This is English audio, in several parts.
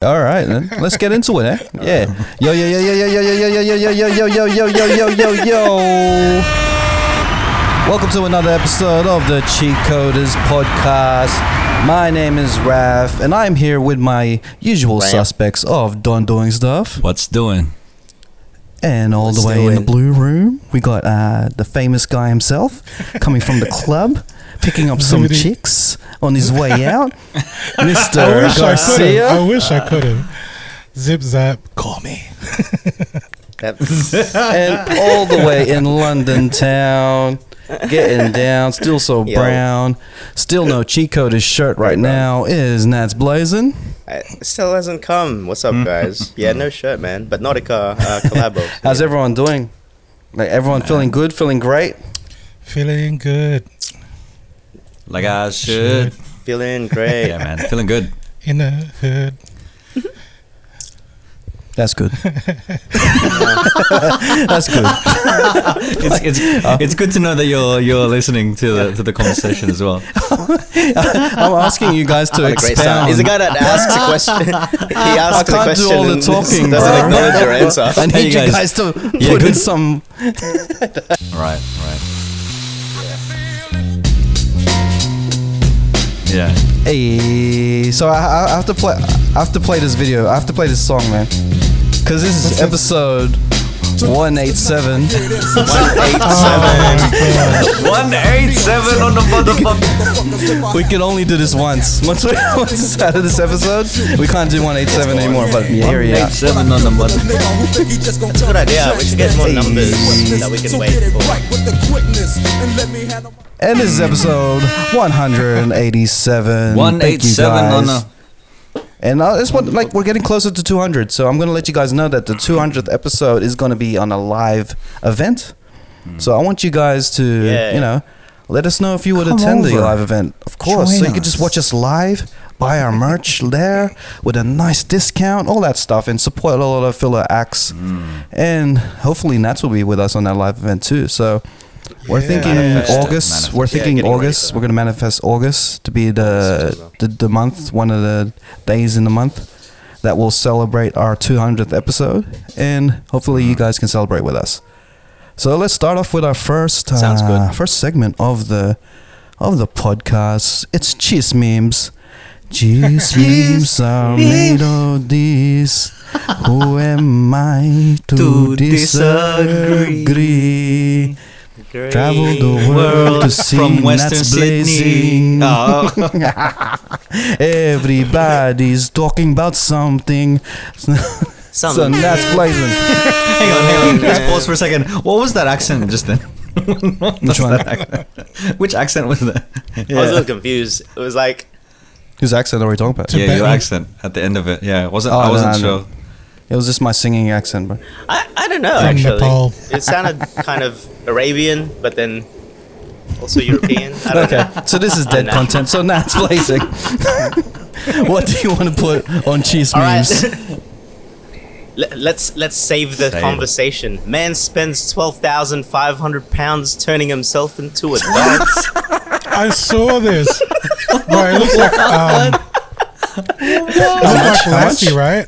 All right, then let's get into it, eh? Yeah. Yo, yo, yo, yo, yo, yo, yo, yo, yo, yo, yo, yo, yo, yo, yo, yo, yo, yo. Welcome to another episode of the Cheat Coders podcast. My name is Raf, and I'm here with my usual Raf. suspects of Don Doing Stuff. What's doing? And all the way in the doing? blue room, we got uh, the famous guy himself coming from the club, picking up some Zibbity. chicks on his way out, Mr. I wish I could Garcia. have. I wish I could have. Zip zap, call me. And all the way in London town, getting down, still so Yo. brown, still no cheat code his shirt right now is Nats blazing. it still hasn't come. What's up, guys? Yeah, no shirt, man. But Nautica uh, collabo. How's everyone doing? Like everyone feeling good, feeling great. Feeling good Like I should. Feeling great. Yeah, man. Feeling good. in the hood. That's good. That's good. It's it's uh-huh. it's good to know that you're you're listening to the to the conversation as well. I'm asking you guys to What a expound. He's the guy that asks a question. he asks I can't question do all the and talking, doesn't bro. acknowledge your answer. I need you guys. guys, to Yeah, put in some. Right, right. Yeah. Hey, so I, I have to play. I have to play this video. I have to play this song, man. Cause this is episode one eight seven. One eight seven on the motherfucker. We can only do this once. Once we once it's out of this episode, we can't do one eight seven anymore. But yeah, here we Eight are. seven on the motherfucker. That's a good idea. We should get more numbers that we can wait for. And this is episode one hundred and eighty-seven. One eight seven on the. And uh, it's what like we're getting closer to 200, so I'm gonna let you guys know that the 200th episode is gonna be on a live event. So I want you guys to, Yeah. you know, let us know if you would Come attend the live event. Of course, so Join you can just watch us live, buy our merch there with a nice discount, all that stuff, and support all of the filler acts. And hopefully, Nats will be with us on that live event too. So. We're thinking Manifest it, August. manifest. We're Yeah, thinking getting ready August. We're gonna manifest August to be the, the the month, one of the days in the month that will celebrate our 200th episode, and hopefully you guys can celebrate with us. So let's start off with our first uh, Sounds good. first segment of the of the podcast. It's cheese memes. Cheese memes are made of this. Who am I to, To disagree? disagree. Travel the world to see from Western Sydney. blazing. Oh. Everybody's talking about something. so that's blazing. hang on, hang on. Let's pause for a second. What was that accent just then? Which one? accent? Which accent was that? I was a little confused. It was like, Whose accent are we talking about? Yeah, your accent at the end of it. Yeah, wasn't Oh, I wasn't no, no. sure. It was just my singing accent, but I, I don't know, From actually. Nepal. It sounded kind of Arabian, but then also European. I don't Okay, know. so this is dead content. So now it's blazing. what do you want to put on cheese All right. memes? Let- let's let's save the Save conversation. Man spends twelve thousand five hundred pounds turning himself into a dog. I saw this. Bro, it looks like um, it looks like Lassie, right?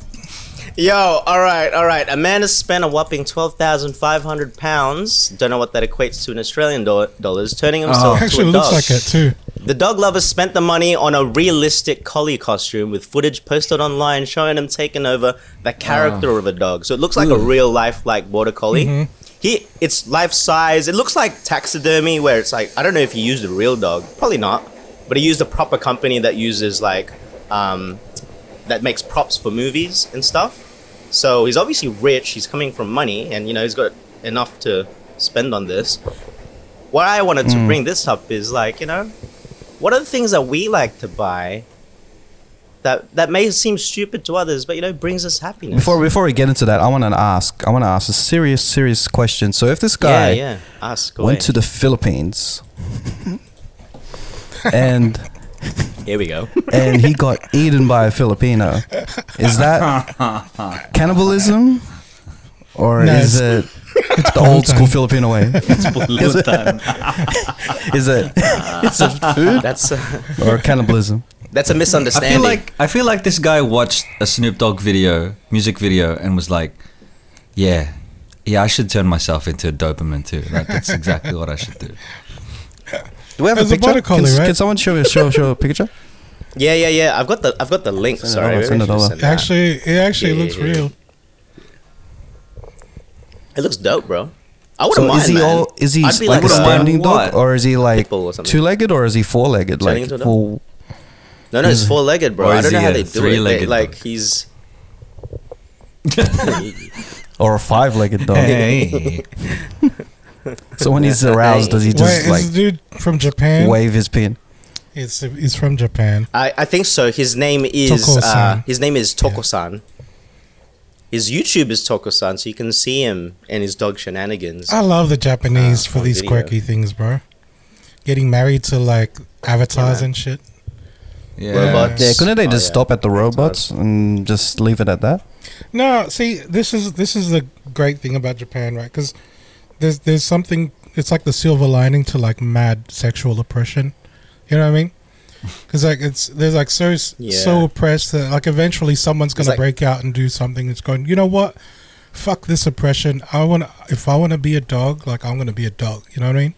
Yo, all right, all right. A man has spent a whopping twelve thousand five hundred pounds. Don't know what that equates to in Australian do- dollars. Turning himself to Actually, a it dog. looks like it too. The dog lover spent the money on a realistic collie costume with footage posted online showing him taking over the character of a dog. So it looks like a real life like border collie. He it's life size. It looks like taxidermy where it's like I don't know if he used a real dog. Probably not. But he used a proper company that uses like um, that makes props for movies and stuff. So he's obviously rich. He's coming from money, and you know he's got enough to spend on this. What I wanted to hmm. bring this up is like you know, what are the things that we like to buy that that may seem stupid to others, but you know brings us happiness. Before before we get into that, I want to ask. I want to ask a serious serious question. So if this guy yeah, yeah, ask away. went to the Philippines and Here we go. and he got eaten by a Filipino, is that cannibalism or No, is it's- it the old school. Filipino way? Pulutan. Is it is it food That's uh, or cannibalism? That's a I misunderstanding. feel like I feel like this guy watched a Snoop Dogg video, music video, and was like, "Yeah, yeah, I should turn myself into a Doberman too. That, that's exactly what I should do." Do we have There's a a picture? border can, right? can someone show show show a picture? yeah, yeah, yeah. I've got the I've got the link. Send Sorry, over, maybe send it over. send. Actually, it actually Yeah, looks yeah, yeah. real. it looks dope, bro. I wouldn't So mind, is he man. all? Is he like, like a a- standing What? dog, or is he like Pitbull or something. two-legged, or is he four-legged? Like into full. No, no, it's four legged, bro. I don't know how a they do it. They, like he's or a five-legged dog. Hey, So when he's aroused, does he Wait, just is like this dude from Japan? wave his pin? It's he's from Japan. I, I think so. His name is Toko-san. uh, his name is Tokosan. His YouTube is Toko-san, so you can see him and his dog shenanigans. I love the Japanese Uh, for on these video. quirky things, bro. Getting married to like avatars man. and shit. yeah. Robots. Yeah, couldn't they Oh, just yeah. stop at the robots and just leave it at that? No, see, this is this is the great thing about Japan, right? Because there's there's something. It's like the silver lining to like mad sexual oppression. You know what I mean? Because like it's there's like so so oppressed that like eventually someone's gonna like- break out and do something It's going. You know what? Fuck this oppression. I want to if I want to be a dog, like I'm gonna be a dog. You know what I mean?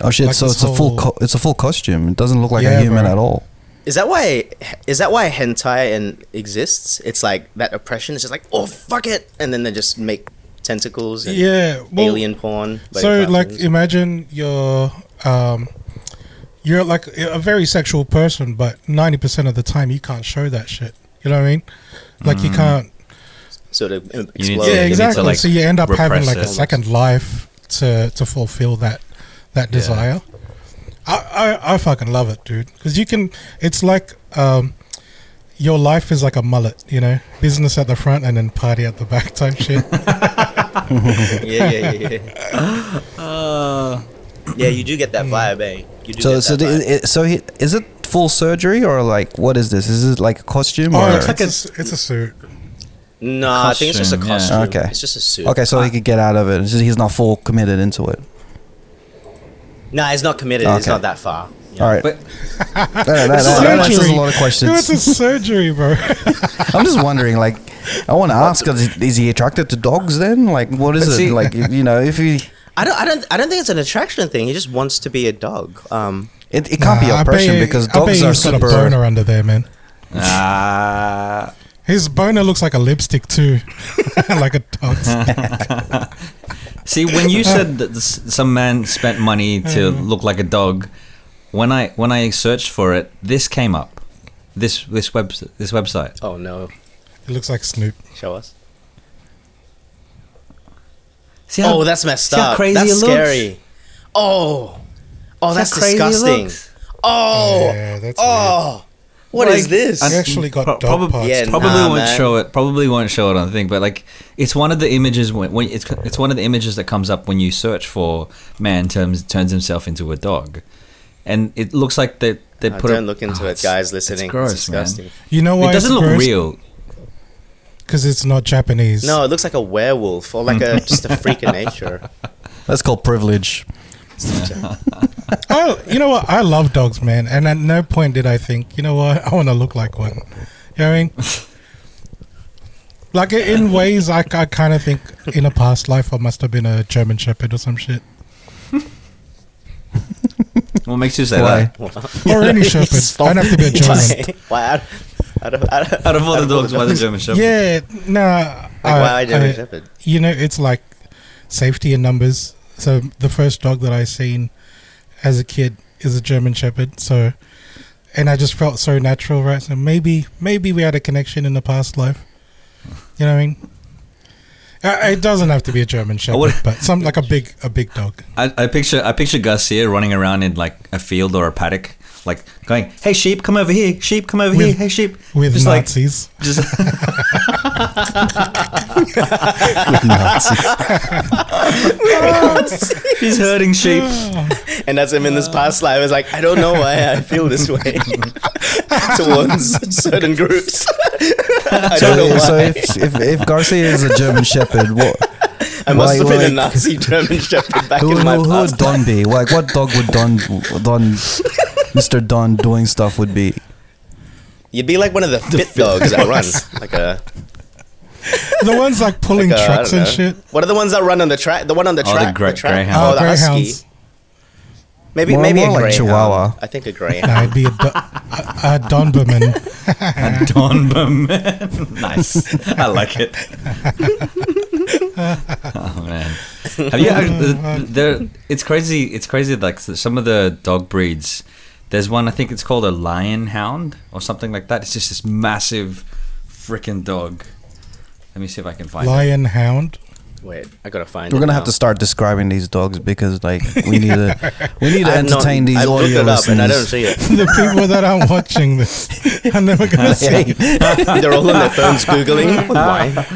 Oh shit! Like so this it's a full co- it's a full costume. It doesn't look like Yeah, a human bro. at all. Is that why? Is that why hentai and exists? It's like that oppression. It's just like oh fuck it, and then they just make tentacles and Yeah. Well, alien porn. So like imagine you're um you're like a very sexual person but 90% of the time you can't show that shit. You know what I mean? Like you can't sort of You need explode. to- Yeah, you need exactly. like, so you end up having like it. a second life to to fulfill that that Yeah. desire. I, I I fucking love it, dude. Cuz you can it's like um your life is like a mullet, you know, business at the front and then party at the back type shit. yeah, yeah, yeah, yeah. yeah, you do get that vibe, eh? You do So get so that the, vibe. it, so he, is it full surgery or like what is this? Is it like a costume oh, or? it's like a, it's a suit. No, I think it's just a Costume, yeah. Okay. It's just a suit. okay, so he could get out of it. Just he's not full committed into it. No, he's not committed. He's not that far. Yeah. All right, But that, that, that, that answers a lot of questions. it's a surgery, bro. I'm just wondering, like, I want to ask, is, is he attracted to dogs then? Like, what is But it? see- like, you know, if he, I don't, I don't, I don't think it's an attraction thing. He just wants to be a dog. Um, it, it can't be Nah, I bet oppression you- because I bet dogs you are he's got a super. boner under there, man. ah, His boner looks like a lipstick too, like a dog's. see, when you said that this, some man spent money to look like a dog, when I when I searched for it, this came up. This this web this website. oh no, It looks like Snoop. show us. See oh, that's messed see how up. crazy that's it looks? scary. Oh, oh, See that's how crazy it disgusting. looks? Oh, Yeah, that's oh, what is Like, this? and- You actually got dog prob- parts. Yeah, too. Probably Nah, won't man. show it. Probably won't show it on the thing. But like, it's one of the images when, when it's it's one of the images that comes up when you search for man turns turns himself into a dog, and it looks like they they Uh, put don't it, look into Oh, it, guys. Listening, It's gross, it's disgusting. man. You know why It doesn't look real. Because it's not Japanese. No, it looks like a werewolf or like a just a freak of nature. That's called privilege. Oh, you know what? I love dogs, man. And at no point did I think, you know what? I want to look like one. You know what I mean? like in ways, I, I kind of think in a past life I must have been a German Shepherd or some shit, What makes you say Why? that? or any shepherd. I don't have to be a German. Why? Out, out of, out of, Out of all the dogs, why the German Shepherd? Yeah, nah. Like, why German I- Shepherd? You know, it's like safety in numbers. So the first dog that I seen as a kid is a German Shepherd. So, and I just felt so natural, right? So maybe, maybe we had a connection in the past life. You know what I mean? Uh, It doesn't have to be a German Shepherd, would- but some like a big, a big dog. I, I picture I picture Garcia running around in like a field or a paddock, like going, "Hey sheep, come over here! Sheep, come over here! Hey sheep!" with just like Nazis. just he's herding sheep. And that's him in this past life. It's like I don't know why I feel this way towards certain groups. I don't know So, why. so if, if if Garcia is a German Shepherd, what I must like- have been a Nazi German Shepherd back who, in my who, who would. Don be? Like, what dog would Don Don Mr. Don doing stuff would be? You'd be like one of the fit dogs that run, like a, the ones like pulling like a I trucks don't and know. shit. What are the ones that run on the track? The one on the Oh, the track. gra- track? greyhound. Oh, Oh, the husky. greyhounds. Maybe More- maybe more a like greyhound. Chihuahua. I think a Nah, greyhound. it'd be a, do- a, a Doberman. Don Berman. nice. I like it. oh man. Have you? uh, there, it's crazy. It's crazy. Like some of the dog breeds. There's one. I think it's called a lion hound or something like that. It's just this massive, freaking dog. Let me see if I can find it. Lion hound. Wait, I gotta find. It. We're gonna now. have to start describing these dogs because, like, we need to we need to I have not- entertain these I've looked audio it up and I don't see it. The people that are watching this are never gonna see. it. They're all on their phones googling. Why?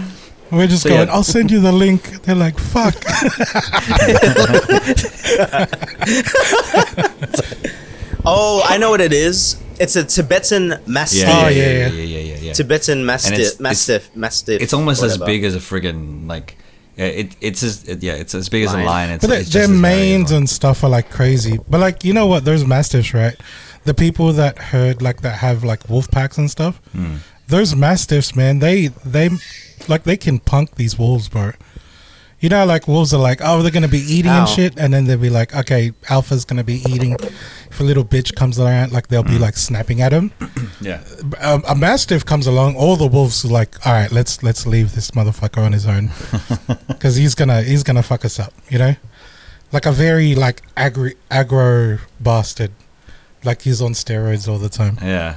We're just So, going. yeah. I'll send you the link. They're like, "Fuck." Oh, I know what it is. It's a Tibetan Mastiff. Yeah, Oh, yeah, yeah, yeah, yeah. yeah, yeah, yeah, yeah. Tibetan Mastiff. it's- Mastiff. Mastiff. It's almost as big as a friggin' like. It, it's as it, yeah, it's as big as a Lion. lion. It's, But their, it's their as manes and stuff are like crazy. But like you know what, those mastiffs, right? The people that herd like that have like wolf packs and stuff. Hmm. Those mastiffs, man, they they like they can punk these wolves, bro. You know, like wolves are like, oh, they're gonna be eating and oh. shit, and then they'll be like, okay, alpha's gonna be eating. If a little bitch comes around, like they'll be mm. like snapping at him. yeah. Uh, a, a mastiff comes along, all the wolves are like, all right, let's let's leave this motherfucker on his own because he's gonna he's gonna fuck us up, you know, like a very like agri aggro bastard, like he's on steroids all the time. Yeah.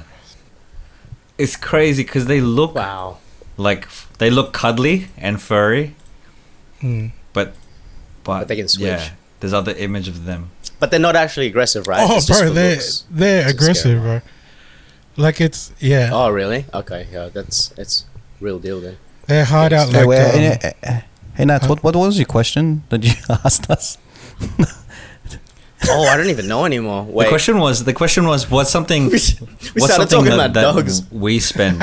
It's crazy because they look Wow. like they look cuddly and furry, Hmm. but but, But they can switch. Yeah, there's other image of them. But they're not actually aggressive, right? oh, It's bro, for they're they're aggressive, bro. Like it's yeah, Oh, really? Okay, yeah, that's it's real deal then. they're hard out Hey, like. wait, um, hey, hey, hey, Nat, what, what was your question that you asked us? Oh, I don't even know anymore. Wait, The question was the question was what's something we what's started something talking that, about that dogs. we spend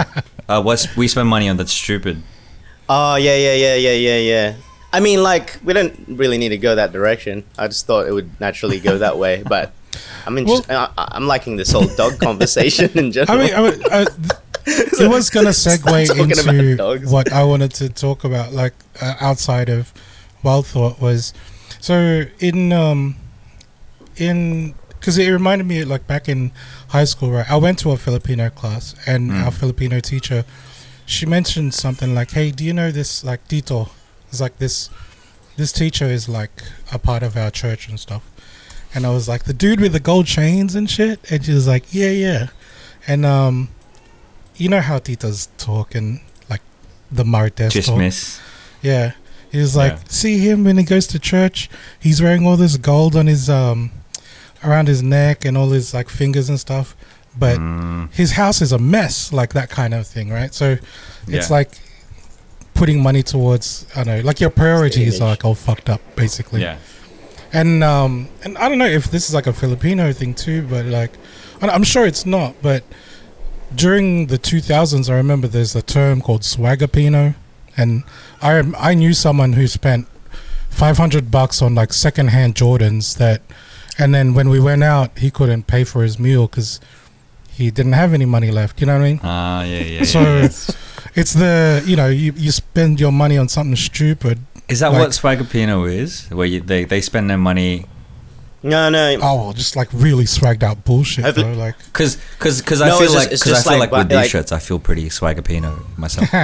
uh, what's we spend money on that's stupid. Oh, yeah, yeah, yeah, yeah, yeah, yeah. I mean, like, we don't really need to go that direction. I just thought it would naturally go that way, but I'm inter- I, I'm liking this whole dog conversation in I general. mean, I mean uh, it was gonna segue into what I wanted to talk about, like uh, outside of Wild Thought, was so in um in because it reminded me like back in high school, right? I went to a Filipino class, and our Filipino teacher, she mentioned something like, "Hey, do you know this like Tito?" It's like this this teacher is like a part of our church and stuff. And I was like, the dude with the gold chains and shit. And she was like, yeah, yeah. And um, you know how titas talk and like the marites talk. miss. Yeah. He was like, Yeah. see him when he goes to church. He's wearing all this gold on his um, around his neck and all his like fingers and stuff. But Mm, his house is a mess, like that kind of thing, right? So it's Yeah. like putting money towards I don't know, like your priorities are like all fucked up, basically. yeah. And um, and I don't know if this is like a Filipino thing too, but like, I- I'm sure it's not. But during the 2000s, I remember there's a term called swagapino, and I I knew someone who spent 500 bucks on like secondhand Jordans that, and then when we went out, he couldn't pay for his meal because he didn't have any money left. You know what I mean? Ah, yeah, yeah. So yeah. it's the you know you you spend your money on something stupid. Is that like- what Swagapino is? Where you, they they spend their money no, no. Oh, well, just like really swagged out bullshit, Have bro. Like. Because cause, cause I feel just- like cause I feel like like, with bu- these like- shirts I feel pretty swagapino myself.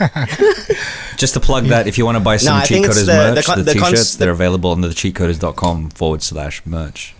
Just to plug that, if you want to buy some I Cheat Coders the- the merch, the, con- the t-shirts, cons- they're available on the cheatcoders.com forward slash merch.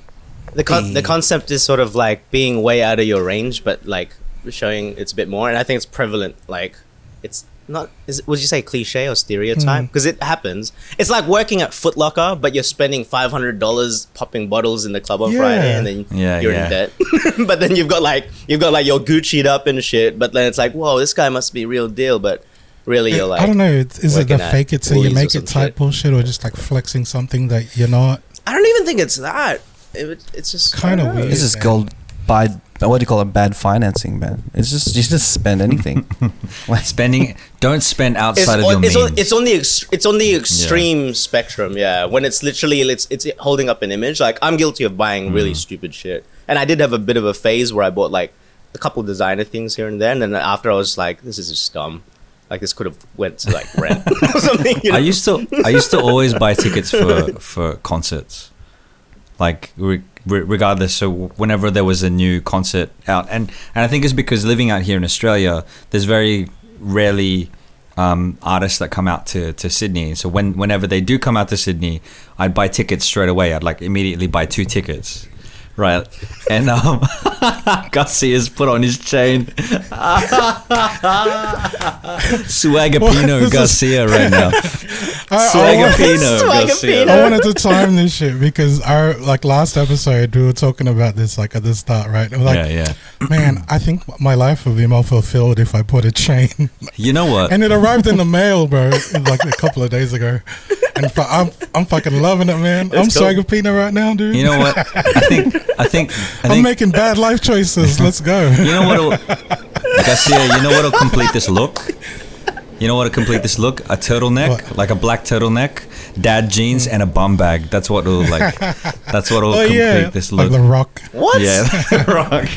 The con- the concept is sort of like being way out of your range, but like showing it's a bit more, and I think it's prevalent. Like it's not. Is would you say cliche or stereotype? Mm. Because it happens. It's like working at Foot Locker, but you're spending five hundred dollars popping bottles in the club on Yeah. Friday, and then Yeah, you're yeah. in debt. but then you've got like you've got like your Gucci'd up and shit. But then it's like, whoa, this guy must be real deal. But really, you're like, I don't know. It's, is it the fake it till you make it type shit. bullshit, or just like flexing something that you're not? I don't even think it's that. It, it's just Kinda weird. This is man. called bad. What do you call it? Bad financing, man. It's just you just spend anything. Like, Spending, don't spend it's, outside of your on, means. it's, on, it's on the ex- it's on the extreme spectrum yeah when it's literally it's it's holding up an image like i'm guilty of buying Mm. really stupid shit and i did have a bit of a phase where i bought like a couple designer things here and there, and then after I was like, this is just dumb. Like this could have went to like rent or something. You know? I used to I used to always buy tickets for for concerts, like re- re- regardless. So whenever there was a new concert out, and and I think it's because living out here in Australia, there's very rarely um, artists that come out to, to Sydney. So when whenever they do come out to Sydney, I'd buy tickets straight away. I'd like immediately buy two tickets. Right, and um, Garcia's put on his chain. Swagapino Garcia right now. I, I, Swagapino Swagapino. Garcia. I wanted to time this shit because our like last episode we were talking about this like at the start, right? And we're like, yeah, yeah. man, I think my life would be more fulfilled if I put a chain. You know what? and it arrived in the mail, bro, like a couple of days ago. And I'm I'm fucking loving it, man. I'm That's cool. Swagapino right now, dude. You know what? I think. I think. I I'm making bad life choices. Let's go. You know what'll Garcia, you know what'll complete this look? You know what'll complete this look? A turtleneck, What? like a black turtleneck, dad jeans, and a bum bag. That's what will like. That's what'll Oh complete yeah, this like look. the Rock. what? yeah, rock.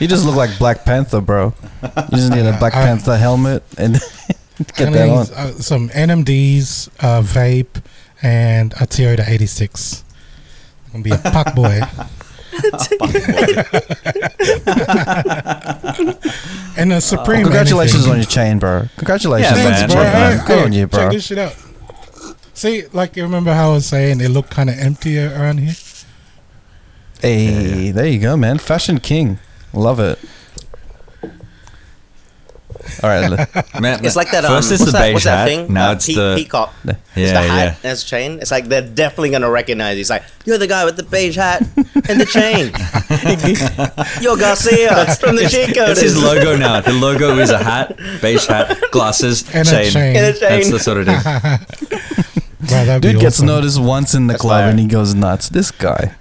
You just look like Black Panther, bro. You just need a Black I- Panther helmet and get that on. uh, some NMDs, uh, vape, and a Toyota 86. I'm gonna be a puck boy. and a Supreme. Oh, congratulations anything. on your chain, bro. Congratulations Yeah. Thanks, bro. Hey, Good hey, on you, bro. Check this shit out. See, like you remember how I was saying it looked kind of empty around here. Hey, there you go, man. Fashion king. Love it. All right. le- Man, It's like that. Um, First it's the that, beige what's that hat. thing? Now Uh, it's pe- the peacock. It's yeah, it's the hat yeah. as chain. It's like they're definitely gonna recognize. you. It's like you're the guy with the beige hat and the chain. you're Garcia That's, from the cheat It's his logo now. The logo is a hat, beige hat, glasses, And a chain. chain. And a chain. That's the sort of thing. Bro, that'd be Dude gets noticed once in the That's club fire. and he goes nuts. This guy.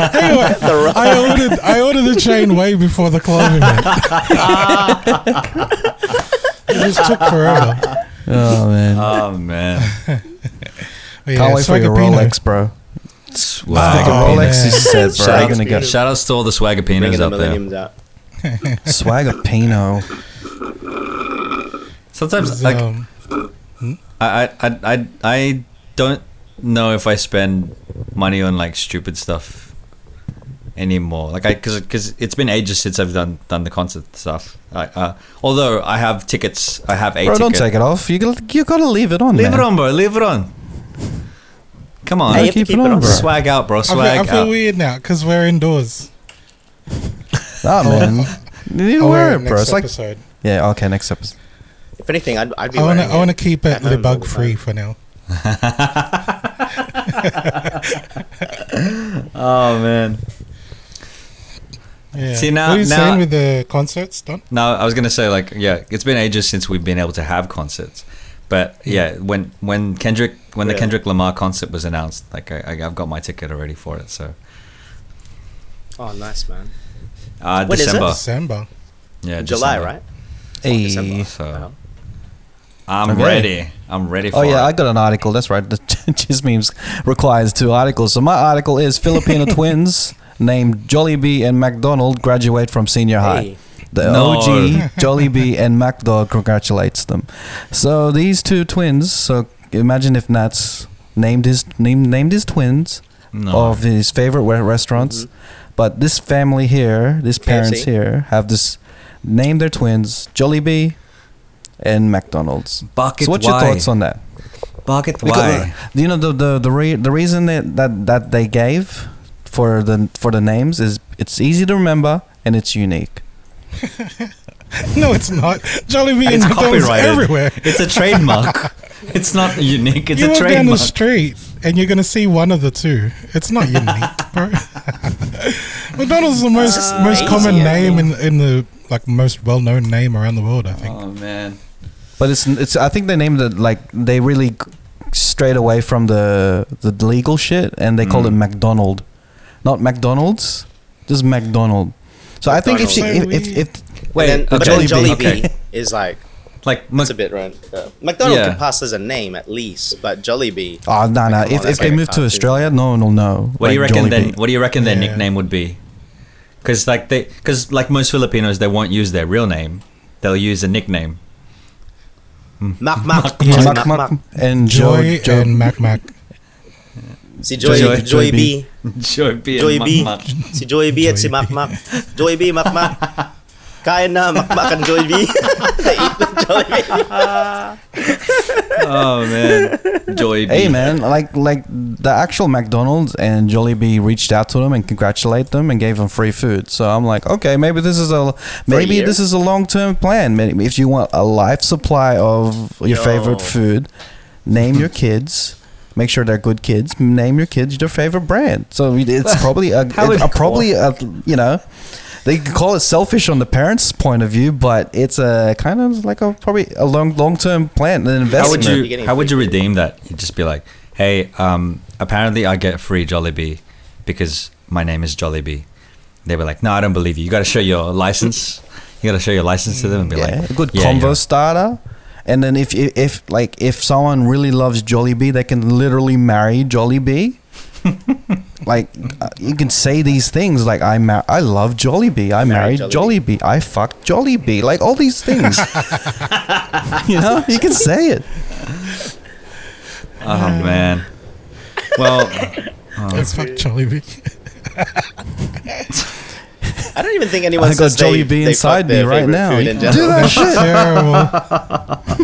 Anyway, I ordered I ordered the chain way before the club event. it just took forever. Oh man. Oh man, But Can't wait for your Swagapino. Rolex, bro. swag. Oh, Rolex, man. you said, bro. Shout You're out gonna to get. Shout outs to all the swagapinos Bringing the out there. millenniums out. Swagapino. Sometimes like Um, I, I, I, I, I don't know if I spend money on like stupid stuff anymore. Like I, cause, cause it's been ages since I've done done the concert stuff. I, uh, although I have tickets, I have a Bro, ticket. don't take it off. You gotta, you gotta leave it on, Leave man. it on, bro. Leave it on. Come on, Hey, you have to keep keep it it on, on. bro. swag out, bro. I feel, Swag I feel out. weird now because we're indoors. Nah, man. You need to I'll wear wear it, bro. next It's like, episode. yeah, okay, next episode. If anything, I'd, I'd be I want to wearing I want to keep it at home all bug the free for now. Oh man. Yeah. See, now- what are you now- saying with the concerts, Don? No, I was gonna say like yeah, it's been ages since we've been able to have concerts, but yeah, when when Kendrick when the Kendrick Lamar concert was announced, like I, I- I've got my ticket already for it. So Oh, nice man. uh, When is it? December, December. yeah, July, December. right? Hey. December. So Wow. I'm Okay. ready. I'm ready oh, for Oh yeah, it. I got an article. That's right. The Chiz memes requires two articles. So my article is Filipino twins named Jollibee and McDonald graduate from senior high. Hey. The No. OG Jollibee and McDo congratulates them. So these two twins. So imagine if Nats named his named named his twins no. of his favorite re- restaurants. But this family here, these parents KFC. here, have this named their twins Jollibee and McDonald's. Bucket so what's your thoughts on that? Bucket Because, why? uh, you know the the the, re- the reason that, that that they gave for the for the names is it's easy to remember and it's unique. No, it's not. Jollibee and It's McDonald's everywhere. It's a trademark. it's not unique. It's you a walk down the trademark. street and you're gonna see one of the two. It's not unique, bro. McDonald's is the most Uh, most common easy, I name in in the like most well known name around the world. I think. Oh man. But it's it's I think they named it like they really g- strayed away from the the legal shit and they called it Mm. McDonald, not McDonald's, just McDonald. So I think if she if, if, if Wait, And then, but okay. then Jollibee Okay. is like Like it's Mc- a bit right. Uh, McDonald's Yeah. can pass as a name at least, but Jollibee. oh no no if, if they move to. Australia no one will know. what do you like reckon then? What do you reckon their Yeah. nickname would be? because like they because like most Filipinos they won't use their real name. They'll use a nickname. Mac Mac. Mac Mac. Mac, And Joy, Joy and Mac Mac. Si Joy, Joy, Joy B. Joy B. Joy B. Si Joy B at si Mac Mac. Joy B, Mac Mac. Kain na, Mak Mak and Joy Eat the Joy Oh man, Joy B. Hey man, like like the actual McDonald's and Jollibee reached out to them and congratulate them and gave them free food. So I'm like, okay, maybe this is a maybe year? this is a long term plan. Maybe if you want a life supply of your Yo. favorite food, name your kids. Make sure they're good kids. Name your kids your favorite brand. So it's probably a, How it's would- a probably a you know. They could call it selfish on the parents' point of view, but it's a kind of like a probably a long long term plan, an investment. How would You're you getting how would you redeem that? You'd just be like, hey, um, apparently I get free Jollibee because my name is Jollibee. They were like, no, I don't believe you. You got to show your license. You got to show your license to them and be yeah, like, a good yeah, convo you're- starter. And then if, if if like if someone really loves Jollibee, they can literally marry Jollibee. like uh, you can say these things like I mar- I love Jollibee. I married Married Jollibee. I fucked Jollibee. Like all these things. you know, you can say it. Oh man. Well, Let's fuck Jollibee. I don't even think anyone I got says they, Jollibee they inside fuck me right now. food You in do that shit.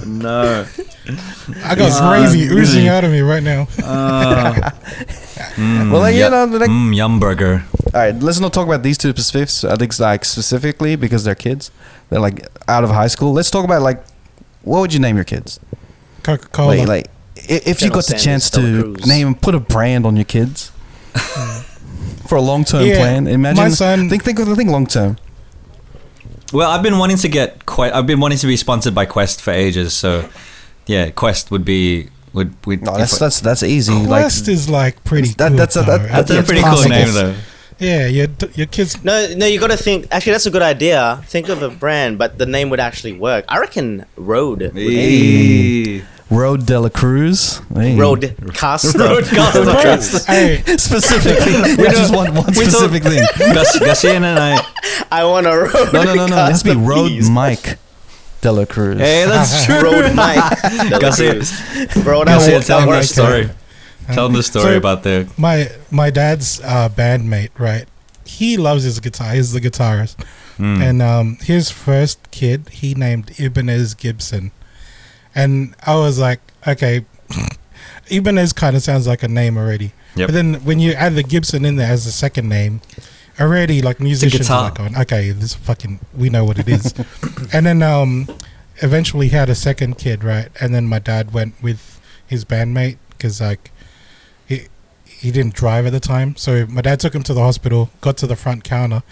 Terrible. no. I got gravy oozing out of me right now. Uh, mm, well, like, you know, like, mm, yum burger. all right, let's not talk about these two specifics. Uh, I think like specifically because they're kids. They're like out of high school. Let's talk about like what would you name your kids? Coca Cola. Like, like i- if you General got the Sanders, chance to Cruz. name put a brand on your kids for a long term Yeah, plan. Imagine my son- think think of the long term. Well, I've been wanting to get quite. I've been wanting to be sponsored by Quest for ages. So, yeah, Quest would be would would. No, that's that's that's easy. Quest like is like pretty That- good. that's a- that- that's a it's pretty cool name though. yeah, your your kids. No, no, you got to think. Actually, that's a good idea. Think of a brand, but the name would actually work. I reckon Rode. Hey. Rode de la Cruz. Hey. Rode Caster. Rodecaster. Hey, specifically. we just want one specific thing. Gus, Gussian and I. I want a Rode. No, no, no, no. It has to be Rode please. Mike de la Cruz. Hey, that's true. Rode Mike. De La Cruz. Bro, that, Gussian, wo- tell that them the works. story. Tell them the story So- about the. my my dad's uh, bandmate, right? He loves his guitar. He's the guitarist, Mm. and um, his first kid he named Ibanez Gibson, and I was like, okay, Ibanez kind of sounds like a name already. Yep. But then when you add the Gibson in there as a second name, already like musicians are like, going, okay, this fucking we know what it is. and then um, eventually he had a second kid, right? And then my dad went with his bandmate because like he he didn't drive at the time, so my dad took him to the hospital, got to the front counter,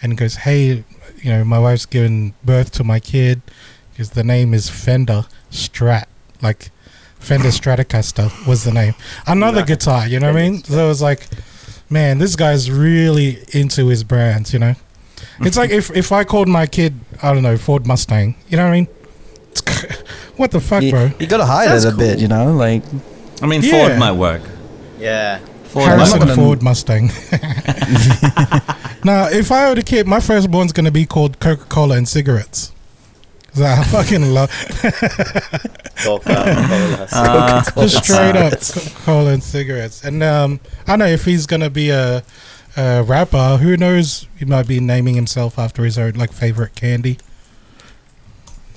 and goes, hey, you know, my wife's given birth to my kid because the name is Fender Strat, like. Fender Stratocaster was the name. Another guitar, you know what I mean? So it was like, man, this guy's really into his brands, you know? It's like if, if I called my kid, I don't know, Ford Mustang, you know what I mean? What the fuck, You, bro? you gotta hide That's it a bit, you know. Like I mean, Yeah. Ford might work. Yeah. Ford Harrison I'm not gonna- Ford Mustang. now, if I were a kid, my firstborn's going to be called Coca Cola and cigarettes. 'Cause I fucking love Coca-Cola. Uh, just straight up Coca Cola and cigarettes. And um, I know if he's going to be a, a rapper, who knows? He might be naming himself after his own like favorite candy.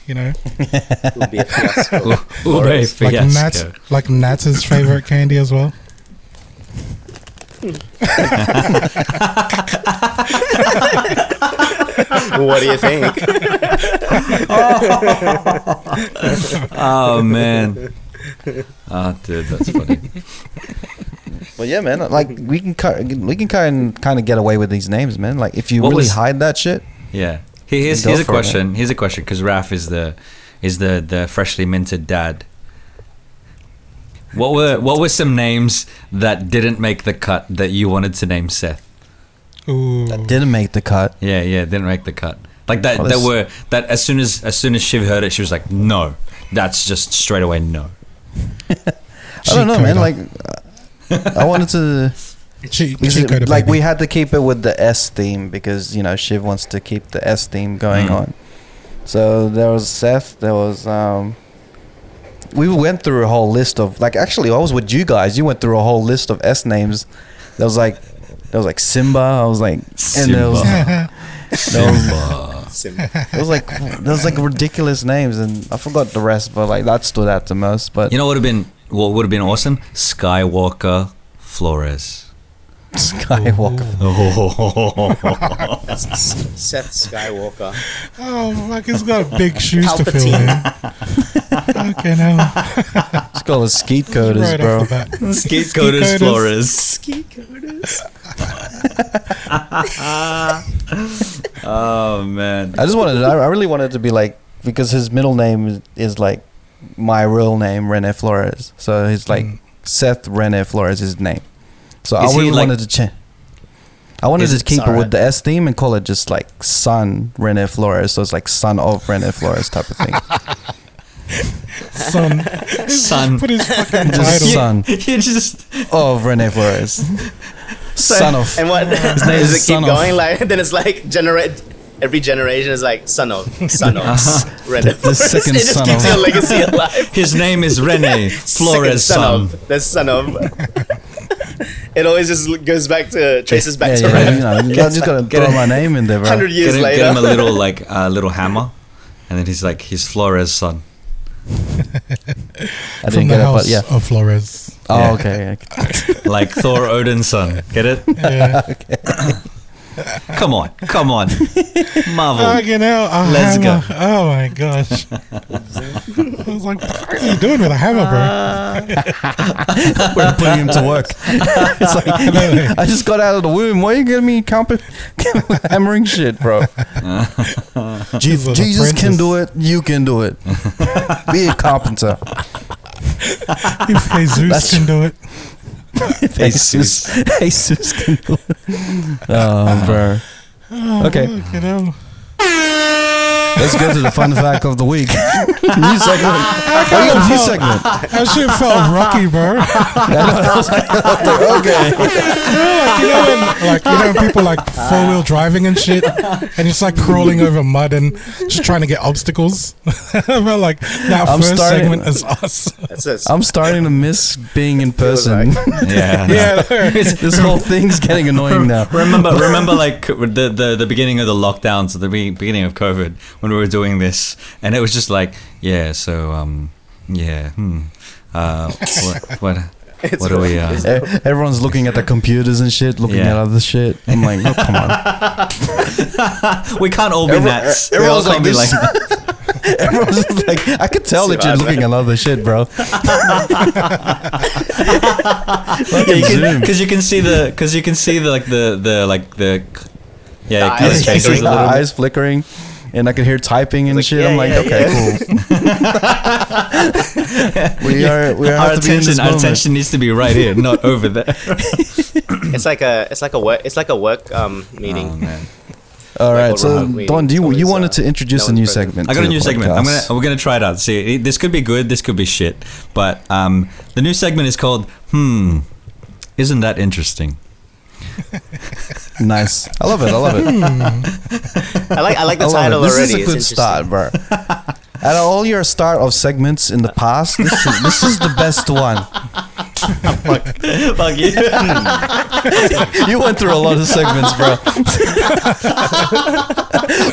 You know, It would be a fiasco. Ube like fiasco. Nats, like Nats' favorite candy as well. what do you think? Oh man. Oh, dude, that's funny. Well, yeah, man. Like we can ki- we can kind kind of get away with these names, man. Like if you What really was- hide that shit. Yeah. He- Here's, here's a for it, question. Here's a question because Raf is the is the the freshly minted dad. What were what were some names that didn't make the cut that you wanted to name Seth? Ooh, That didn't make the cut. Yeah, yeah, didn't make the cut. Like that Oh, that this- were that as soon as as soon as Shiv heard it, she was like, "No, that's just straight away no." I don't know, man. Like uh, I wanted to. Che- Because Chico the like baby. we had to keep it with the S theme because you know Shiv wants to keep the S theme going Mm. on. So there was Seth. There was um. We went through a whole list of like actually I was with you guys. You went through a whole list of S names. There was like there was like Simba. I was like and there was, there was Sim- it was like there was like ridiculous names and I forgot the rest, but like that stood out the most. But You know what would have been what would have been awesome? Skywalker Flores. Skywalker. That's S- Seth Skywalker. oh fuck, he's got big shoes to fill Palpatine. in. Okay, now It's called a skeet coders, right bro. off the bat. Skate Coders. Coders Flores. Ski coders. Oh man. I just wanted. I I really wanted to be like because his middle name is, is like my real name, Rene Flores. So he's like Mm. Seth Rene Flores is his name. So Is I he, really like- wanted to change. I wanted to keep it Sorry. with the S theme and call it just like Son Rene Flores. So it's like son of Rene Flores type of thing. Son, Son. put his fucking Just title. son You just of Rene Flores. son of. And what name does is it keep son of- going? Like then it's like generate. Every generation is like son of, son of, uh-huh. Rene The Flores. second It just son keeps of. your legacy alive. his name is Rene Flores Second son. of, the son of. It always just goes back to traces back Yeah, to yeah, Rene. you know, you just gonna get throw it. my name in there, bro. Hundred years Get him, later. get him a little like a little hammer, and then he's like he's Flores son. I From didn't the get it, house but yeah. of Flores. Oh, Yeah. okay. okay. like Thor Odin's son. Get it? Yeah. Come on, come on, Marvel. Fucking hell. a Let's go. Oh my gosh. I was like, what are you doing with a hammer, bro? We're putting him to work. it's like, eh? I just got out of the womb. Why are you getting me comp- hammering shit, bro? Je- Jesus can do it. You can do it. Be a carpenter. If Jesus That's can do it. Jesus. Jesus can do. Oh, bro. Okay, oh, You know. Let's go to the fun fact of the week. new segment. Oh, you got a new segment. That shit felt rocky, bro. Okay. like you know when like you know when people like four wheel driving and shit and just like crawling over mud and just trying to get obstacles. I felt like that I'm first starting- segment is us. That's it. I'm starting to miss being in person. Yeah, yeah. this whole thing's getting annoying now. remember remember like the, the the beginning of the lockdowns at the beginning of covid when we were doing this and it was just like yeah so um yeah hmm uh what what, It's what do we uh Everyone's looking at the computers and shit, looking Yeah. at other shit. I'm like, oh, come on. we can't all be Everyone- nats we all everyone's can't like be this. like Everyone's like, I could tell that you're Survivor. looking at other shit, bro. yeah, you because you can see the because you can see the like the the like the yeah The it kinda eyes I changes a the little eyes flickering, and I could hear typing and Like, shit. yeah, I'm like, yeah, okay, yeah. cool. we are, we are our have to be in this attention our attention needs to be right here not over there It's like a it's like a work it's like a work um meeting. oh man All like right, so remote. Don, do you Always, you wanted uh, to introduce no a new present. segment? I got a new segment. I'm gonna we're gonna try it out. See, this could be good. This could be shit. But um, the new segment is called Hmm. Isn't that interesting? Nice. I love it. I love it. Hmm. I like I like the I love title it. This already. is a It's good interesting. start, bro. Out of all your start of segments in the past, this is, this is the best one. Fuck you. You went through a lot of segments, bro.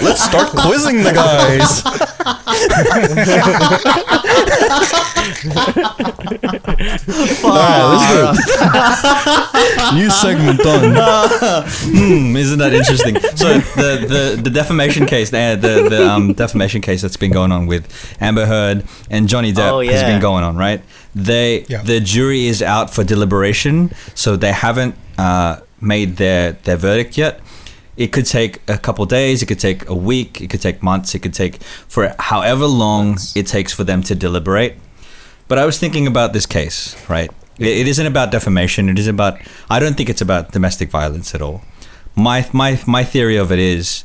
Let's start quizzing the guys. Alright, let's do it. New segment done. hmm. Isn't that interesting? So the the, the defamation case, the the, the um, defamation case that's been going on with Amber Heard and Johnny Depp Oh, has been going on, right? They Yeah. the jury is out for deliberation, so they haven't uh, made their their verdict yet. It could take a couple days, it could take a week, it could take months, it could take for however long it takes for them to deliberate. But I was thinking about this case, right? It, it isn't about defamation. It is about. I don't think it's about domestic violence at all. My my my theory of it is,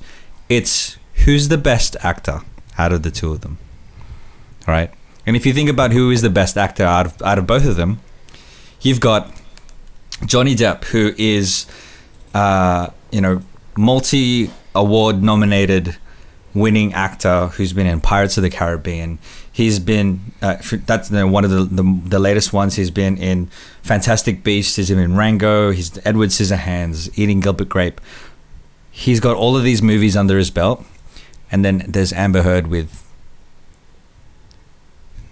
it's who's the best actor out of the two of them, right? And if you think about who is the best actor out of out of both of them, you've got Johnny Depp, who is, uh, you know, multi award nominated winning actor who's been in Pirates of the Caribbean. He's been uh, that's you know, one of the, the the latest ones. He's been in Fantastic Beasts. He's been in Rango. He's Edward Scissorhands, Eating Gilbert Grape. He's got all of these movies under his belt, and then there's Amber Heard with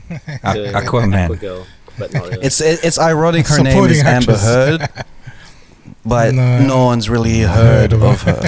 Aqu- The Aquaman. Aquagirl, but not really. It's it, it's ironic her name Supporting is Amber. Heard, but No. no, one's really heard Heard of of her.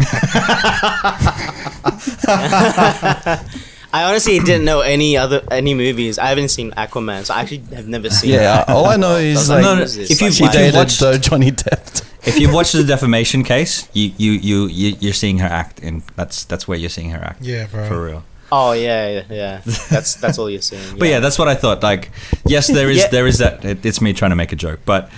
her. I honestly didn't know any other any movies. I haven't seen Aquaman, so I actually have never seen. yeah, it. all I know is like No, no, if you- Like, she if why- you dated watched- uh, Johnny Depp. if you've watched the defamation case, you you you you- you're seeing her act, and that's that's where you're seeing her act Yeah, bro. for real. Oh yeah, yeah, yeah. That's that's all you're seeing. But yeah, that's what I thought. Like, yes, there is Yeah. there is that. It, it's me trying to make a joke, but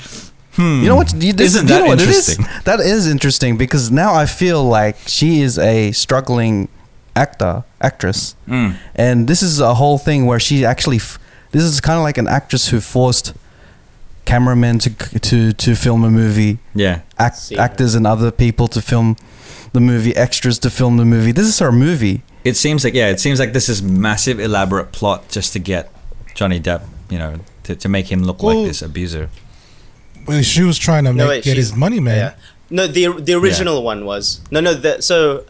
hmm, You know what? You, this, Isn't you that know what it is? interesting? That is interesting because now I feel like she is a struggling actor, actress, Mm, and this is a whole thing where she actually. F- this is kind of like an actress who forced cameramen to to to film a movie, yeah, act, actors and other people to film the movie, extras to film the movie. This is her movie. it seems like yeah, it seems like this is massive elaborate plot just to get Johnny Depp, you know, to, to make him look Well, like this abuser. Well, she was trying to No, make, wait, get his money, man. Yeah. No, the the original one was no, no. The, so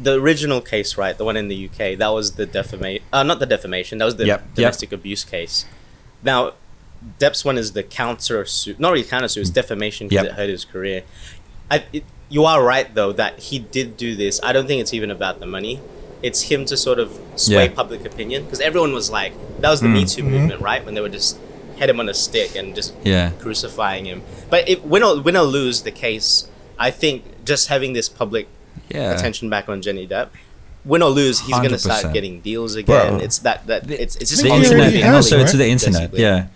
the original case, right? The one in the UK, that was the defamation. Uh, not the defamation. That was the Yep, yep. domestic abuse case. Now, Depp's one is the counter suit. Not really counter suit. It's defamation because Yep. it hurt his career. I, it, you are right though that he did do this. I don't think it's even about the money. It's him to sort of sway Yeah. public opinion because everyone was like, that was the Mm. Me Too movement, right? When they were just had him on a stick and just Yeah, crucifying him. But if win or win or lose the case, I think just having this public yeah. attention back on Johnny Depp, win or lose, he's gonna start getting deals again. Bro. It's that that it's it's just The internet, has and it, also right? to the internet. Basically. Yeah,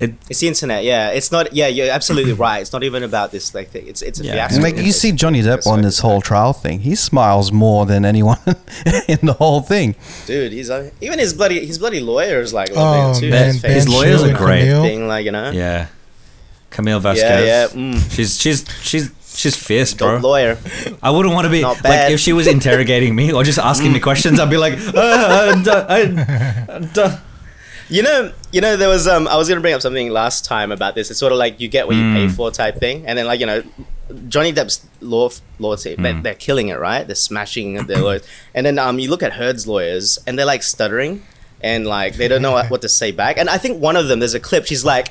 It's the internet. Yeah, it's not. Yeah, you're absolutely right. It's not even about this. Like thing. it's it's a Yeah. fiasco. Like you see Johnny Depp on this whole trial thing, he smiles more than anyone in the whole thing. dude. He's uh, even his bloody his bloody lawyer is like Oh, loving too. man, his Ben- his face lawyers are great. Camille. thing, like you know. yeah. Camille Vasquez. yeah, yeah. Mm. She's she's she's she's fierce, bro. Dope lawyer. I wouldn't want to be Not like if she was interrogating me or just asking me questions. I'd be like, uh, uh, duh, uh, duh. You know, you know, there was um, I was gonna bring up something last time about this. It's sort of like you get what you pay Mm. for type thing, and then like you know, Johnny Depp's law law team, Mm. they're, they're killing it, right? They're smashing their lawyers, and then um, you look at Heard's lawyers, and they're like stuttering, and like they don't know what, what to say back. And I think one of them, there's a clip. She's like,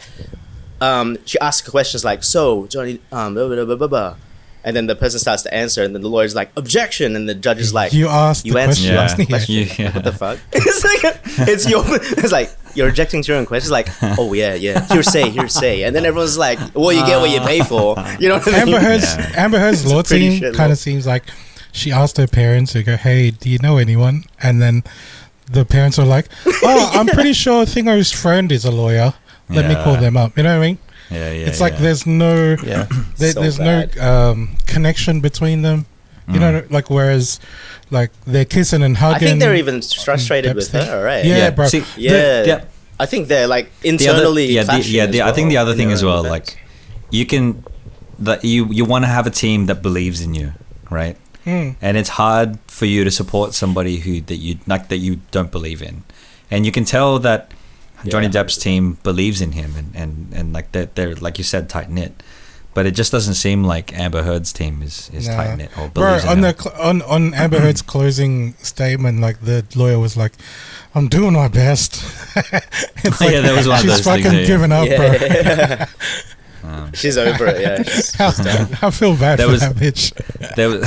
um, she asks questions like, "So Johnny, um, blah, blah, blah, blah, blah." And then the person starts to answer, and then the lawyer's like, "Objection!" And the judge is like, you asked you the answered question. you asked the Yeah. question. Yeah. Like, what the fuck? it's like it's your it's like you're objecting to your own question. It's like, oh yeah, yeah, hearsay, hearsay, and then everyone's like, well, you get what you pay for. You know what I mean? Amber Heard's Yeah. Amber Heard's It's law team kind of seems like she asked her parents to go, "Hey, do you know anyone?" And then the parents are like, "Oh, I'm pretty sure Thingo's friend is a lawyer. Let me call them up." You know what I mean? Yeah, yeah. it's like yeah. there's no Yeah. there, So there's bad. no um, connection between them. You know, like whereas like they're kissing and hugging. I think they're even frustrated with thing. her, right? Yeah, bro. See, Yeah. the- yeah. I think they're like the other, internally. yeah, the, yeah. as The, I think the other thing as well, defense. like you can that you you want to have a team that believes in you, right? Mm. And it's hard for you to support somebody who that you like that you don't believe in, and you can tell that Johnny Yeah. Depp's team believes in him, and and and like they're, they're like you said tight knit. But it just doesn't seem like Amber Heard's team is, is Nah. tight knit or believes in on him. the cl- on on Amber Heard's closing statement, like the lawyer was like, "I'm doing my best." it's Yeah, that was one of she's those things, fucking yeah. giving up, bro. Um, she's over it. Yeah, she's, I, she's done. I feel bad That for was- that bitch. there was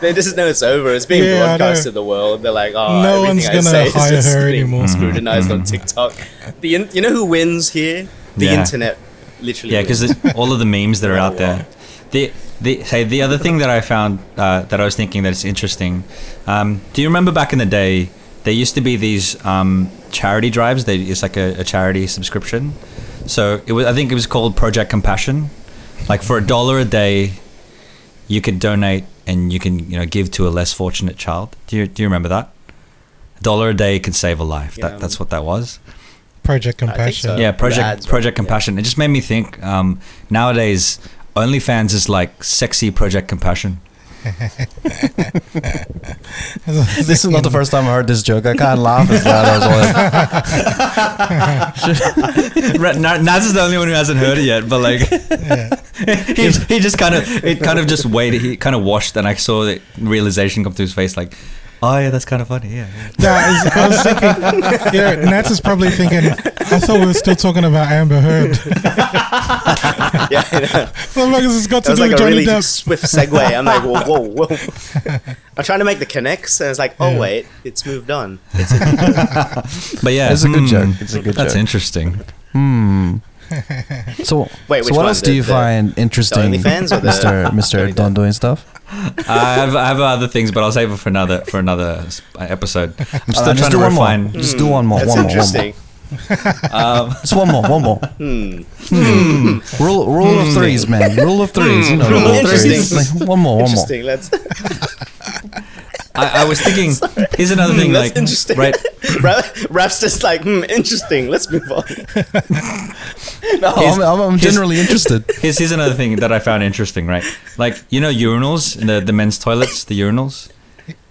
They just know it's over. It's being Yeah, broadcast to the world. They're like, oh, No one's gonna say is hire her anymore. Scrutinized on Mhm. TikTok. The in- you know who wins here? The Yeah. internet, literally. Yeah, because all of the memes that are out there. The the hey, the other thing that I found uh, that I was thinking that is interesting. Um, do you remember back in the day? There used to be these um, charity drives. They, it's like a, a charity subscription. So it was. I think it was called Project Compassion. Like for a dollar a day, you could donate and you can you know give to a less fortunate child. Do you do you remember that? A dollar a day can save a life. Yeah. That, that's what that was. Project Compassion. so. yeah, the Project ads, right? Project Yeah. Compassion. It just made me think. Um, nowadays, OnlyFans is like sexy Project Compassion. This is not the first time I heard this joke. I can't laugh as loud as I Right, Naz is the only one who hasn't heard it yet, but like he, he just kind of it kind of just waited. He kind of washed, and I saw the realization come to his face, like, oh yeah, that's kind of funny. Yeah, yeah. Yeah, I was, I was thinking, yeah, Nats is probably thinking, I thought we were still talking about Amber Heard. Yeah, I know. What has this got That to was do like with a Johnny really Depp? swift segue. I'm like, whoa, whoa, whoa. I'm trying to make the connects, and it's like, oh Yeah. wait, it's moved on. It's a, But yeah, It's a good hmm, joke. It's a good That's joke. interesting. Hmm. So, Wait, so what one? else The- do you the- find interesting, OnlyFans or the Mr. Mr. Johnny Depp? Don doing stuff? I have I have other things, but I'll save it for another for another episode. I'm still Uh, just trying do to one more. refine. Just do one more. That's one more. One more. interesting. Um, Just one more. One more. Hmm. Rule rule of threes, man. Rule of threes. You know, Hmm. rule of threes. Like, one more. One more. Interesting. Let's. I, I was thinking, here's another thing, That's like interesting. right. Rap, rap's just like, hmm, interesting. Let's move on. No, I'm, I'm, I'm generally interested. Here's, here's another thing that I found interesting, right? Like you know urinals, in the the men's toilets, the urinals.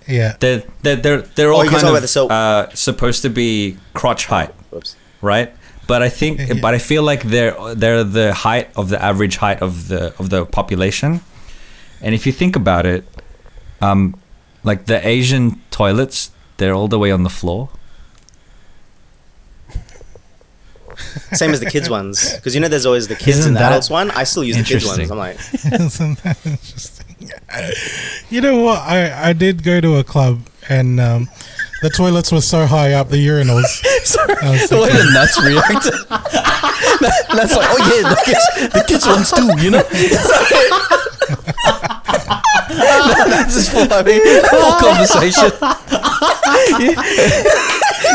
Yeah. They're they're they're, they're all Oh, kind of the soap. uh, supposed to be crotch height, Whoops. right? But I think, Yeah. but I feel like they're they're the height of the average height of the of the population. And if you think about it, um, like the Asian toilets, they're all the way on the floor. Same as the kids ones, because you know there's always the kids Isn't and the that adults one. I still use the kids ones. I'm like, Isn't that interesting? You know what? I, I did go to a club and um, the toilets were so high up, the urinals. I was The way the nuts reacted. That's like, oh yeah, the kids, the kids ones too, you know. That's just full, I mean, full conversation.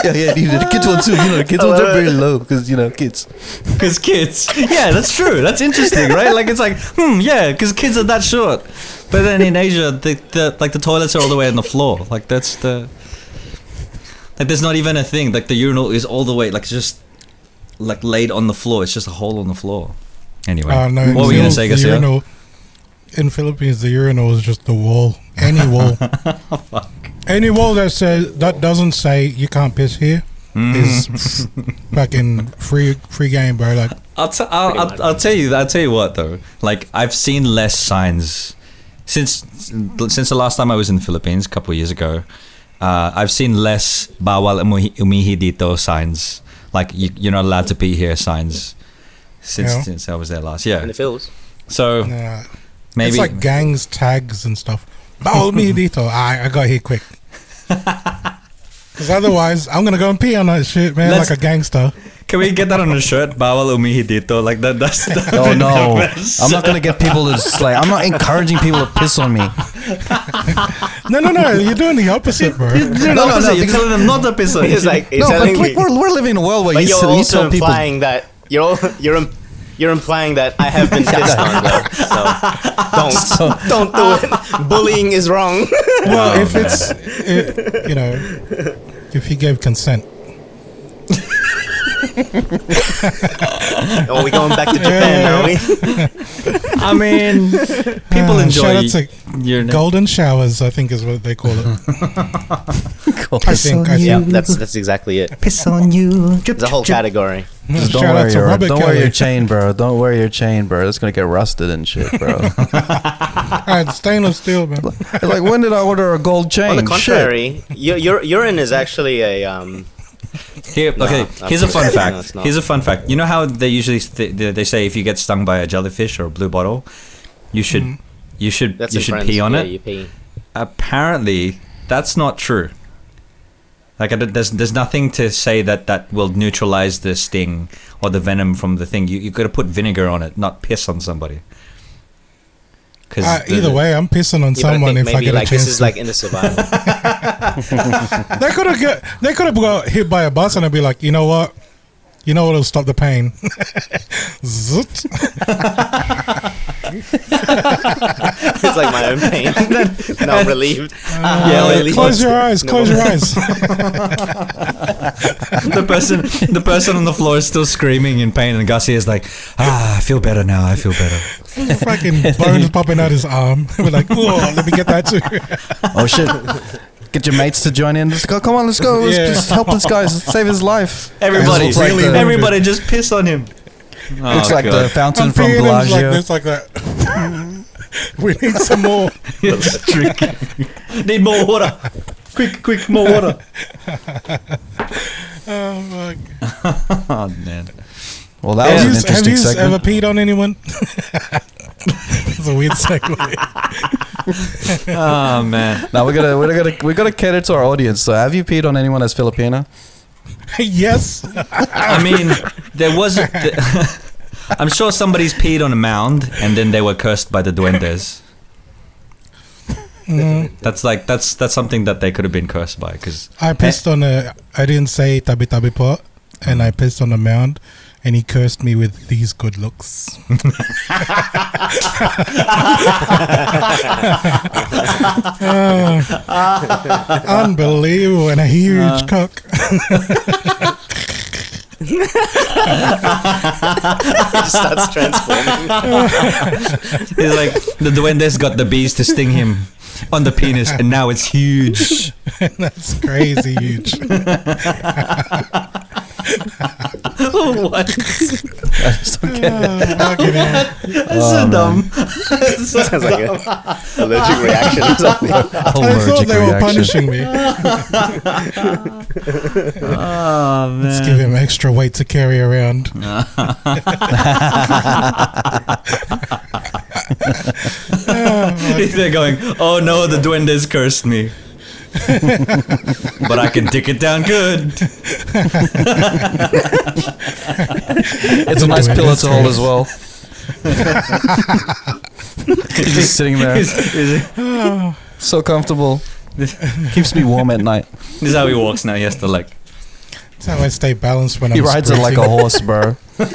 yeah, yeah, dude, the kids ones too. You know, the kids ones are very low because you know kids. Because kids, yeah, that's true. That's interesting, right? Like it's like, hmm, yeah, because kids are that short. But then in Asia, the, the like the toilets are all the way on the floor. Like that's the like there's not even a thing. Like the urinal is all the way like just like laid on the floor. It's just a hole on the floor. Anyway, oh, no, what were you gonna the- say, the Garcia? Urinal- In Philippines, the urinal is just the wall. Any wall. Any wall that says that doesn't say you can't piss here Mm. is fucking free free game, bro. Like I'll, t- I'll, I'll. I'll tell you I'll tell you what though like I've seen less signs since since the last time I was in the Philippines a couple of years ago uh, I've seen less bawal umuhi, umihi dito signs like you, you're not allowed to be here signs since Yeah. since I was there last yeah in the fields. so uh, maybe it's like gangs tags and stuff. Bawal me dito. I I got here quick. Because otherwise, I'm gonna go and pee on that shit, man, Let's- like a gangster. can we get that on a shirt bawal umihi dito like that that's that Oh would be no, the best. I'm not gonna get people to just, like. I'm not encouraging people to piss on me. No, no, no. You're doing the opposite, bro. You're doing No, the no, opposite. no, you're because- telling them not to piss on you. He's like, he's No, but telling like, me, we're, we're living in a world where but you, you're you also tell people. implying that you're all, you're im- you're implying that I have been pissed on though. So don't don't do it. Bullying is wrong. Well, if it's, it, you know, if he gave consent. Are we going back to Japan? Are we? I mean people Uh, enjoy Shout out to your golden showers, I think is what they call it. I think. I Yeah, think. that's that's exactly it. piss on you There's a whole category. Just don't Shout wear to your Robert don't wear Kelly. your chain, bro. Don't wear your chain, bro. It's gonna get rusted and shit, bro. Alright, stainless steel, man. like when did I order a gold chain? On the contrary, your, your urine is actually a um. Here, okay. I'm here's a fun kidding. No, fact. it's not. here's a fun fact. You know how they usually th- they they say if you get stung by a jellyfish or a blue bottle, you should you should That's you should Friends. pee on yeah, it. You pee. Apparently, that's not true. Like I, there's there's nothing to say that that will neutralize the sting or the venom from the thing. You you got to put vinegar on it, not piss on somebody. Because Uh, either way, I'm pissing on Yeah, but I someone think if I maybe get a like chance. this is like in the survival. they could have get. They could have got hit by a bus and I'd be like, you know what? You know what'll stop the pain? Zoot. it's like my own pain. now I'm relieved. Ah, Yeah, like, relieved. Close your eyes. Close your eyes. the person the person on the floor is still screaming in pain and Garcia is like ah I feel better now I feel better Fucking bones popping out his arm. We're like, oh, let me get that too. Oh shit. Get your mates to join in. Let's go. Come on, let's go. Let's Yeah. just help this guy. Save his life. everybody Really everybody just piss on him oh, Looks like the fountain I'm from peeing him like Bellagio. this, like that. we need some more. It's tricky. need more water quick quick more water Oh, fuck. oh man Well, that Yeah. was Have an you, have interesting you segment. ever peed on anyone? it's a weird segue. oh man now we gotta we gotta we gotta cater to our audience. So, have you peed on anyone as Filipino? yes. I mean there was I'm sure somebody's peed on a mound and then they were cursed by the duendes Mm, that's like that's that's something that they could have been cursed by because I pissed on a. I didn't say tabi tabi po, and I pissed on a mound, and he cursed me with these good looks. Ah, unbelievable and a huge cock. It starts transforming. He's like the duendes got the bees to sting him on the penis, and now it's huge. That's crazy huge. what? I just don't get uh, it. Oh, fucking hell. That's so dumb. Sounds like a allergic reaction or something. I thought Allergic they were reaction. punishing me. Oh Let's give him extra weight to carry around. They're going, oh no, the duendes cursed me. but I can dick it down good. It's a nice pillow to hold as well. You're just sitting there, Is- is- so comfortable. Keeps me warm at night. This is how he walks now. He has to like. That's how I stay balanced when He I'm rides it like a horse, bro.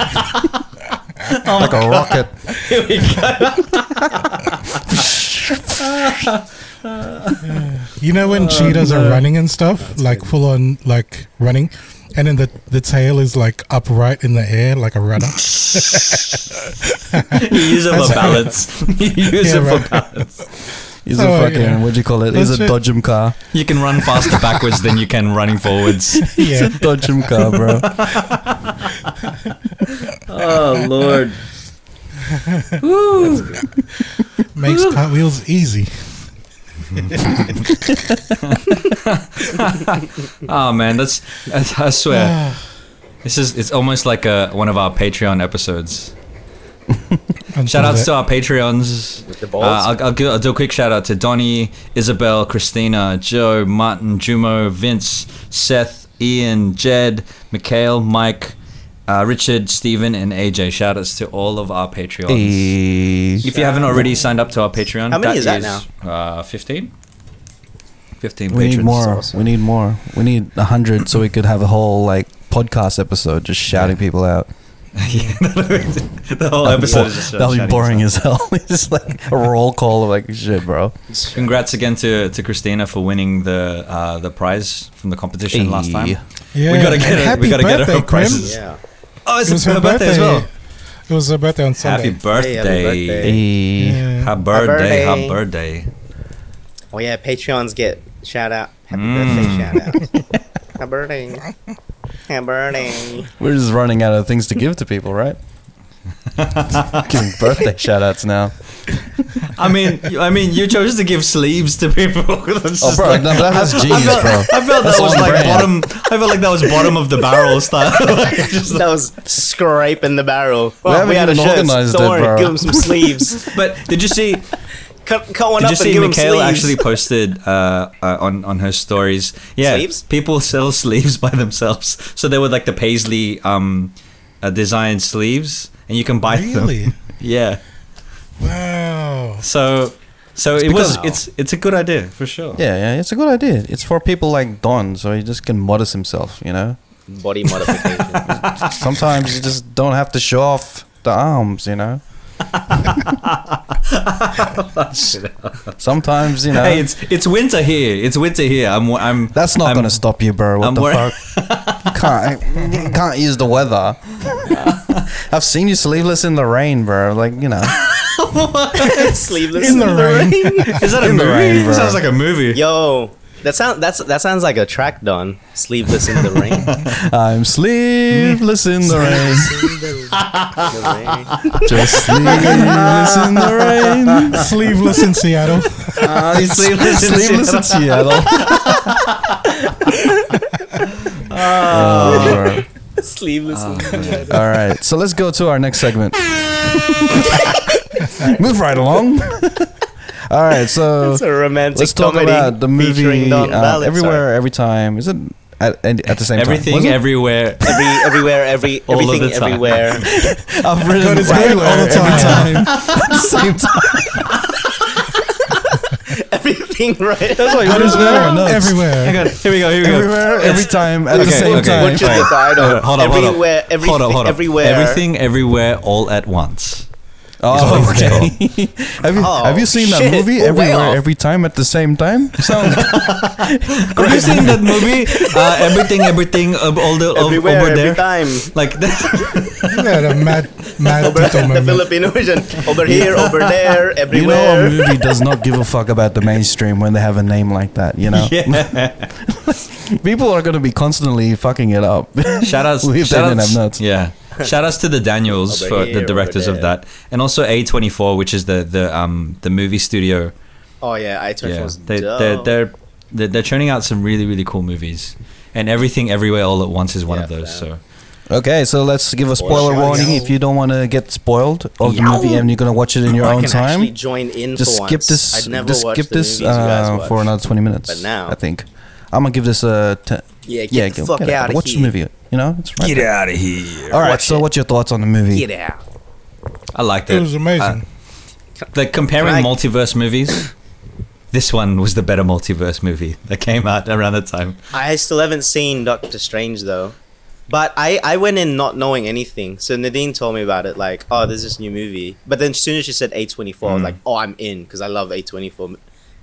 Oh like a rocket. Here we go. You know when uh, cheetahs are running and stuff, like full on like running, and then the the tail is like upright in the air like a rudder. You use it for balance. You use Yeah, it right. for balance. He's Oh, a fucking, yeah. what do you call it? He's a That's. Dodgem car. You can run faster backwards than you can running forwards. He's yeah, a Dodgem car, bro. Oh lord. makes cartwheels easy. Oh man, that's, that's I swear. This is it's almost like a one of our Patreon episodes. Shout outs to our Patreons. With the Uh. I'll, I'll, give, I'll do a quick shout out to Donnie, Isabel, Christina, Joe, Martin, Jumo, Vince, Seth, Ian, Jed, Mikhail, Mike, uh, Richard, Stephen, and AJ. Shout outs to all of our Patreons. Hey. If you haven't already signed up to our Patreon, How many is that Uh, 15? 15 We need patrons. more. awesome. We need more. We need a hundred so we could have a whole like podcast episode just shouting people out. yeah, the whole That'd be episode bo- is just uh, That'll be shouting boring stuff. as hell. it's just like a roll call of like shit, bro. Congrats again to, to Christina for winning the uh, the prize from the competition last time. Yeah, We gotta get and her- Happy we gotta get her birthday, her prizes. Yeah. Oh, it's, It was her, birthday, as well. It was her birthday on Sunday. Happy birthday. happy birthday. Hey. Yeah. Happy birthday. birthday. Happy birthday. Oh yeah, Patreons get shout out. Happy Mm. birthday shout out. Happy birthday. Happy birthday. We're just running out of things to give to people, right? Giving birthday shout outs now. I mean, you- I mean, you chose to give sleeves to people. That's Oh, bro, like- no, that's I genius, felt, bro. I felt that That's was on like brand. bottom. I felt like that was bottom of the barrel style. Like, just That was scraping the barrel. Well, haven't we had a even shirt. organised Don't it, worry, bro. give him some sleeves. but did you see? Cut, cut one Did up you see give Mikhail actually posted uh, uh, on on her stories? Yeah, Sleeves? people sell sleeves by themselves. So they were like the paisley um, uh, designed sleeves, and you can buy Really? them. Yeah. Wow. So so it was because- it's it's a good idea for sure. Yeah, yeah, it's a good idea. It's for people like Don, so he just can modest himself, you know? Body modification. Sometimes you just don't have to show off the arms, you know? Sometimes you know. Hey, it's it's winter here. It's winter here. I'm I'm. that's not I'm- gonna stop you, bro. What I'm the wor- fuck? you can't. You can't use the weather. I've seen you sleeveless in the rain, bro. Like you know. Sleeveless In the rain. Is that a In the movie? rain, bro. Sounds like a movie. Yo, that sound that's that sounds like a track, Don. Sleeveless in the rain. I'm sleeveless in the rain. Just sleeveless in the rain. Sleeveless in Seattle. Uh, he's sleeveless in Sleeveless in Seattle. Seattle. Oh, Sleeveless in all right, so let's go to our next segment. Move right along. All right, so It's a romantic let's talk comedy about the movie uh, Ballard. everywhere, every time. Is it at, at at the same Everything, time? Was it? everywhere. Every, everywhere, every, All of everything, the time. everywhere. I've written God, it's all the everywhere, every time. time. at the same time. Everything, right? That's like what is going on? Everywhere. Hang on, Here we go. Here we go. Everywhere, every time, at the same okay. time. Butchered the title. Uh, hold up, hold up. everywhere, Hold up, hold up. everywhere. Everything, everywhere, all at once. Oh, okay. have you Oh, have you seen that movie? We're way Everywhere, off. every time, at the same time. Sounds Have you seen that movie? Uh, everything, everything, uh, all the o- everywhere, over every there. time. Like that. Yeah, the mad, mad Over Tito the. Filipino version. Over here, over there, everywhere. you know a movie does not give a fuck about the mainstream when they have a name like that. You know, yeah. people are gonna be constantly fucking it up. Shout outs. If shout didn't outs- nuts. Yeah. Shout outs to the Daniels Over for here, the directors of that, and also A24, which is the the um the movie studio. Oh yeah, I turned Yeah, they, they're, they're they're they're churning out some really really cool movies, and everything everywhere all at once is one Yeah, of those. fam. So Okay, so let's give a spoiler Spoiler. warning if you don't want to get spoiled of the Yow. movie and you're gonna watch it in your I own can actually time. join in Just for skip once. this. I'd never Just skip this you guys uh, watch. for another twenty minutes. But now- I think I'm gonna give this a. T- Yeah, get yeah, the go- fuck get out of Watch here. the movie. You know, it's right there. out of here! All right. Watch So, it. what's your thoughts on the movie? Get out. I liked it. It was amazing. Like comparing I- multiverse movies, this one was the better multiverse movie that came out around the time. I still haven't seen Doctor Strange though. But I, I went in not knowing anything. So Nadine told me about it, like, oh, there's this new movie. But then as soon as she said A24, I was Mm. like, oh, I'm in, because I love A24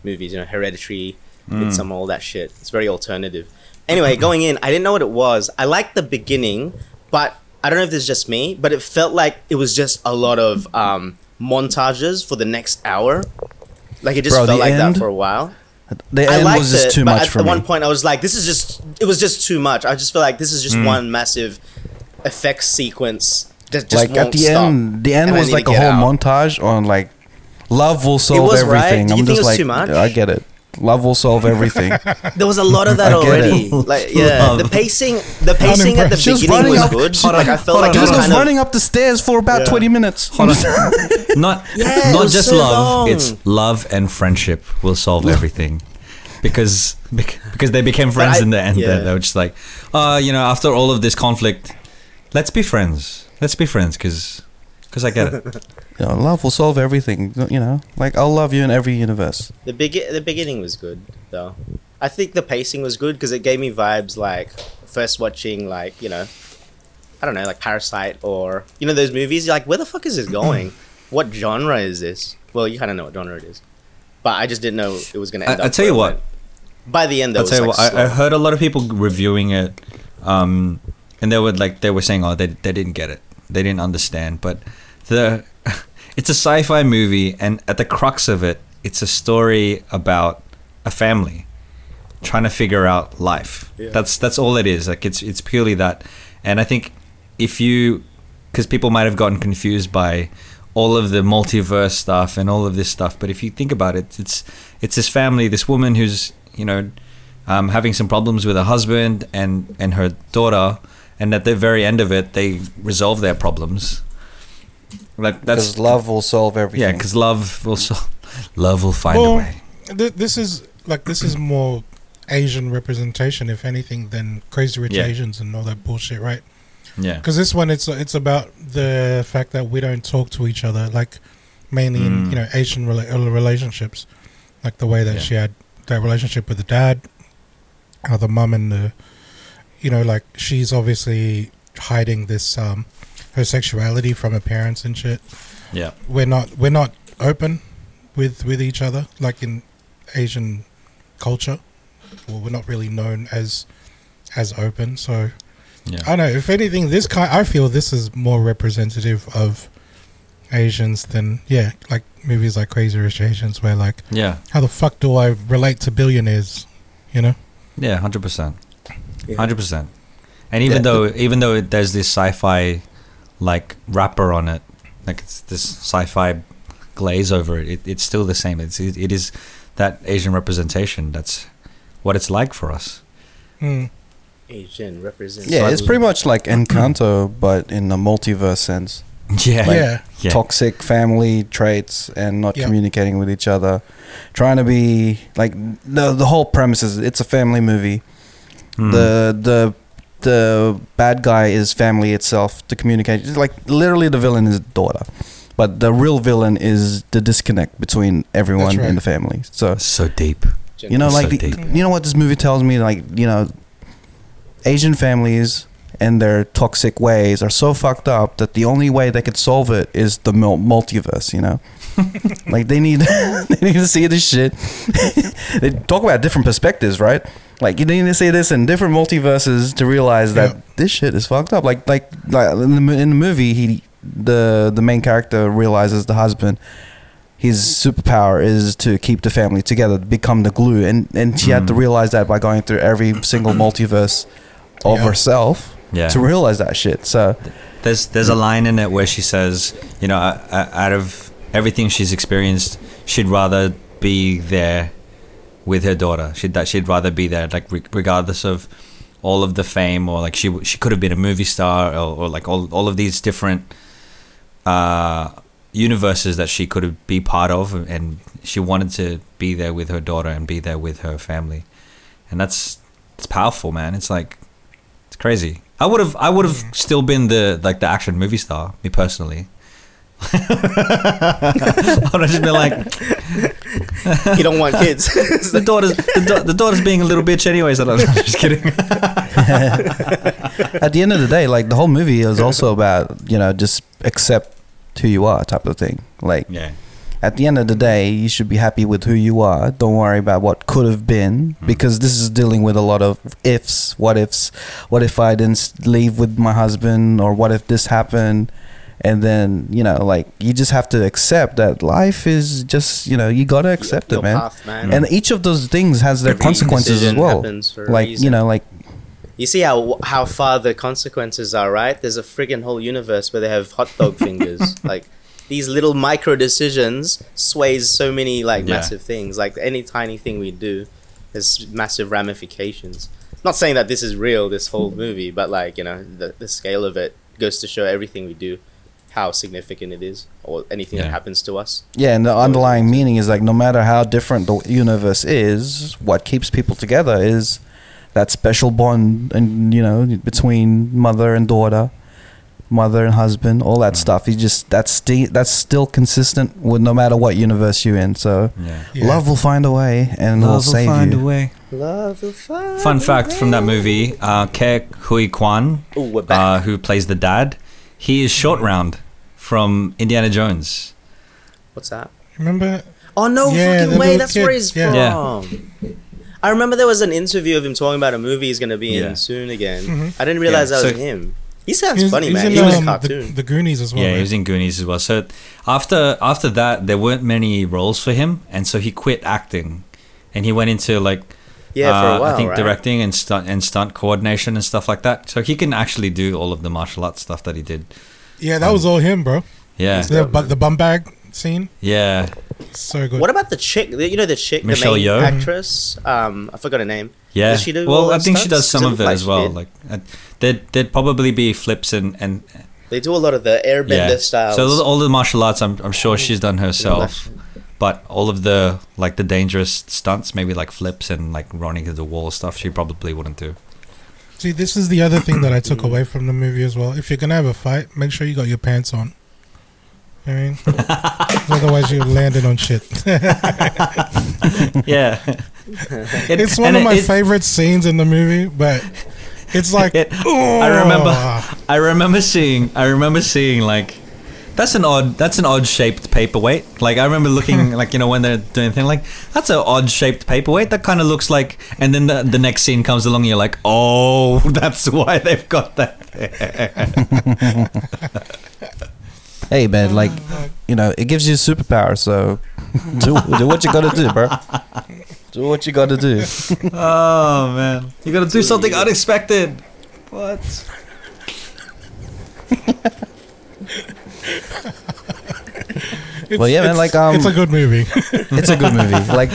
movies, you know, Hereditary, Midsommar, all that shit. It's very alternative. Anyway, going in, I didn't know what it was. I liked the beginning, but I don't know if this is just me, but it felt like it was just a lot of um, montages for the next hour. Like it just Bro, felt like end- that for a while. The I end liked was just it, too much at, for at me. one point I was like, this is just it was just too much. I just feel like this is just one massive effects sequence that just like at the stop. end, the end And was like a whole out. montage on like love will solve right? everything. You I'm just like, too much? I get it. Love will solve everything. There was a lot of that already. it. Like yeah, the pacing the pacing at the. She beginning running was up- good. Hold like I felt like on, it He was was kind of running up the stairs for about Yeah. 20 minutes. Not Yeah, not just so love. long. It's love and friendship will solve everything. Because because they became friends I- in the end. yeah. They they were just like, uh, you know, after all of this conflict, let's be friends. Let's be friends because because I get it. You know, love will solve everything. You know, like I'll love you in every universe. The begi- the beginning was good though. I think the pacing was good because it gave me vibes like first watching like you know, I don't know like Parasite or you know those movies. You're like, where the fuck is this going? what genre is this? Well, you kind of know what genre it is, but I just didn't know it was gonna. End I, I tell you what. went. By the end, though, I'll it tell you was what. I, I heard a lot of people reviewing it, um, and they were like they were saying, oh, they they didn't get it. They didn't understand. But the it's a sci-fi movie, and at the crux of it, it's a story about a family trying to figure out life. Yeah. That's that's all it is. Like it's it's purely that. And I think if you, because people might have gotten confused by all of the multiverse stuff and all of this stuff, but if you think about it, it's it's this family, this woman who's you know um, having some problems with her husband and and her daughter, and at the very end of it, they resolve their problems. Like that's Because love will solve everything. yeah, because love will so- love will find a Well, way. th- this is like this is more Asian representation, if anything, than Crazy Rich Yeah. Asians and all that bullshit, right? Yeah, Because this one, it's it's about the fact that we don't talk to each other, like mainly in Mm. you know Asian rela- uh, relationships, like the way that Yeah. she had that relationship with the dad, how the mum and the, you know, like she's obviously hiding this um her sexuality from her parents and shit. Yeah. we're not we're not open with with each other like in Asian culture. Well, we're not really known as as open. So Yeah. I don't know. If anything, this kind I feel this is more representative of Asians than yeah, like movies like Crazy Rich Asians, where like Yeah. how the fuck do I relate to billionaires? You know? Yeah, hundred percent, hundred percent. And even Yeah. though even though it, there's this sci-fi like wrapper on it, like it's this sci-fi glaze over it, it it's still the same. It's it, it is that Asian representation. That's what it's like for us. Mm. Asian represents. Yeah, it's pretty much like Encanto, but in a multiverse sense. Yeah, yeah. yeah. Toxic family traits and not Yeah. communicating with each other, trying to be like the the whole premise is it's a family movie. Hmm. The the the bad guy is family itself to communicate. It's like literally the villain is daughter, but the real villain is the disconnect between everyone right. in the family. So so deep. you know, So like the, deep. you know what this movie tells me, like you know, Asian families and their toxic ways are so fucked up that the only way they could solve it is the multiverse. You know, like they need they need to see this shit. they talk about different perspectives, right? Like you need to see this in different multiverses to realize that Yeah. this shit is fucked up. Like like like in the, in the movie, he the the main character realizes the husband his superpower is to keep the family together, become the glue, and and she had to Mm. realize that by going through every single multiverse of Yeah. herself Yeah. to realize that shit. So There's there's a line in it where she says, you know, uh, uh, out of everything she's experienced, she'd rather be there with her daughter. She'd that she'd rather be there, like re- regardless of all of the fame or like she she could have been a movie star or, or like all all of these different uh, universes that she could have be part of, and she wanted to be there with her daughter and be there with her family, and that's it's powerful, man. It's like it's crazy. I would have I would have still been the like the action movie star, me personally. I would have just been like you don't want kids. The like- daughter's the, da- the daughter's being a little bitch anyways. I'm just kidding. at the end of the day, like the whole movie is also about you know just accept who you are type of thing. Like yeah, at the end of the day, you should be happy with who you are. Don't worry about what could have been hmm. because this is dealing with a lot of ifs, what ifs. What if I didn't leave with my husband, or what if this happened? And then you know, like you just have to accept that life is just you know you gotta accept your it, man. path, man. And each of those things has their Every consequences as well. Like you know, like You see how how far the consequences are, right? There's a friggin' whole universe where they have hot dog fingers. like these little micro decisions sways so many like Yeah. massive things. Like any tiny thing we do has massive ramifications. Not saying that this is real, this whole movie, but like you know the the scale of it goes to show everything we do, how significant it is, or anything Yeah. that happens to us. Yeah, and the underlying meaning is like no matter how different the universe is, what keeps people together is that special bond and you know between mother and daughter, mother and husband, all that stuff. You just that's sti- that's still consistent with no matter what universe you're in. So yeah. Yeah. love will find a way and will save you. way. Love will find a way. Fun fact from that movie: uh, Ke Huy Quan, Ooh, uh, who plays the dad, he is short round from Indiana Jones. What's that? Remember? Oh no Yeah, fucking way! That's kid, where he's yeah. from. I remember there was an interview of him talking about a movie he's gonna be Yeah. in soon again. Mhm. I didn't realize Yeah, that was so- him. He sounds He was- funny, he man. in, He was a um, cartoon. The, the Goonies as well. yeah, right? he was in Goonies as well. So after after that, there weren't many roles for him, and so he quit acting, and he went into like yeah, for uh, a while. I think right? directing and stunt and stunt coordination and stuff like that. So he can actually do all of the martial arts stuff that he did. Yeah, that was all him, bro. Yeah, The, but the bum bag scene, yeah, so good. What about the chick? You know the chick, Michelle the main Yeoh? actress. Um, I forgot her name. yeah. Does she do well, I those think she does some of it look as well. Like uh, there'd there'd probably be flips and and They do a lot of the airbender yeah. styles. So all the martial arts, I'm I'm sure she's done herself. But all of the like the dangerous stunts, maybe like flips and like running to the wall stuff, she probably wouldn't do. See, this is the other thing that I took away from the movie as well. If you're gonna have a fight, make sure you got your pants on. You know what I mean, otherwise you're landing on shit. yeah, It- it's one of it- my it- favorite scenes in the movie, but it's like It- I remember. I remember seeing, I remember seeing like That's an odd. That's an odd shaped paperweight. Like I remember looking, like you know, when they're doing thing, like that's an odd shaped paperweight. That kind of looks like. And then the, the next scene comes along, and you're like, oh, that's why they've got that. Hey man, like you know, it gives you a superpower. So do do what you gotta do, bro. Do what you gotta do. oh man, you got to do something unexpected. What? It's, Well, yeah, man, like, um, it's a good movie. It's a good movie. Like,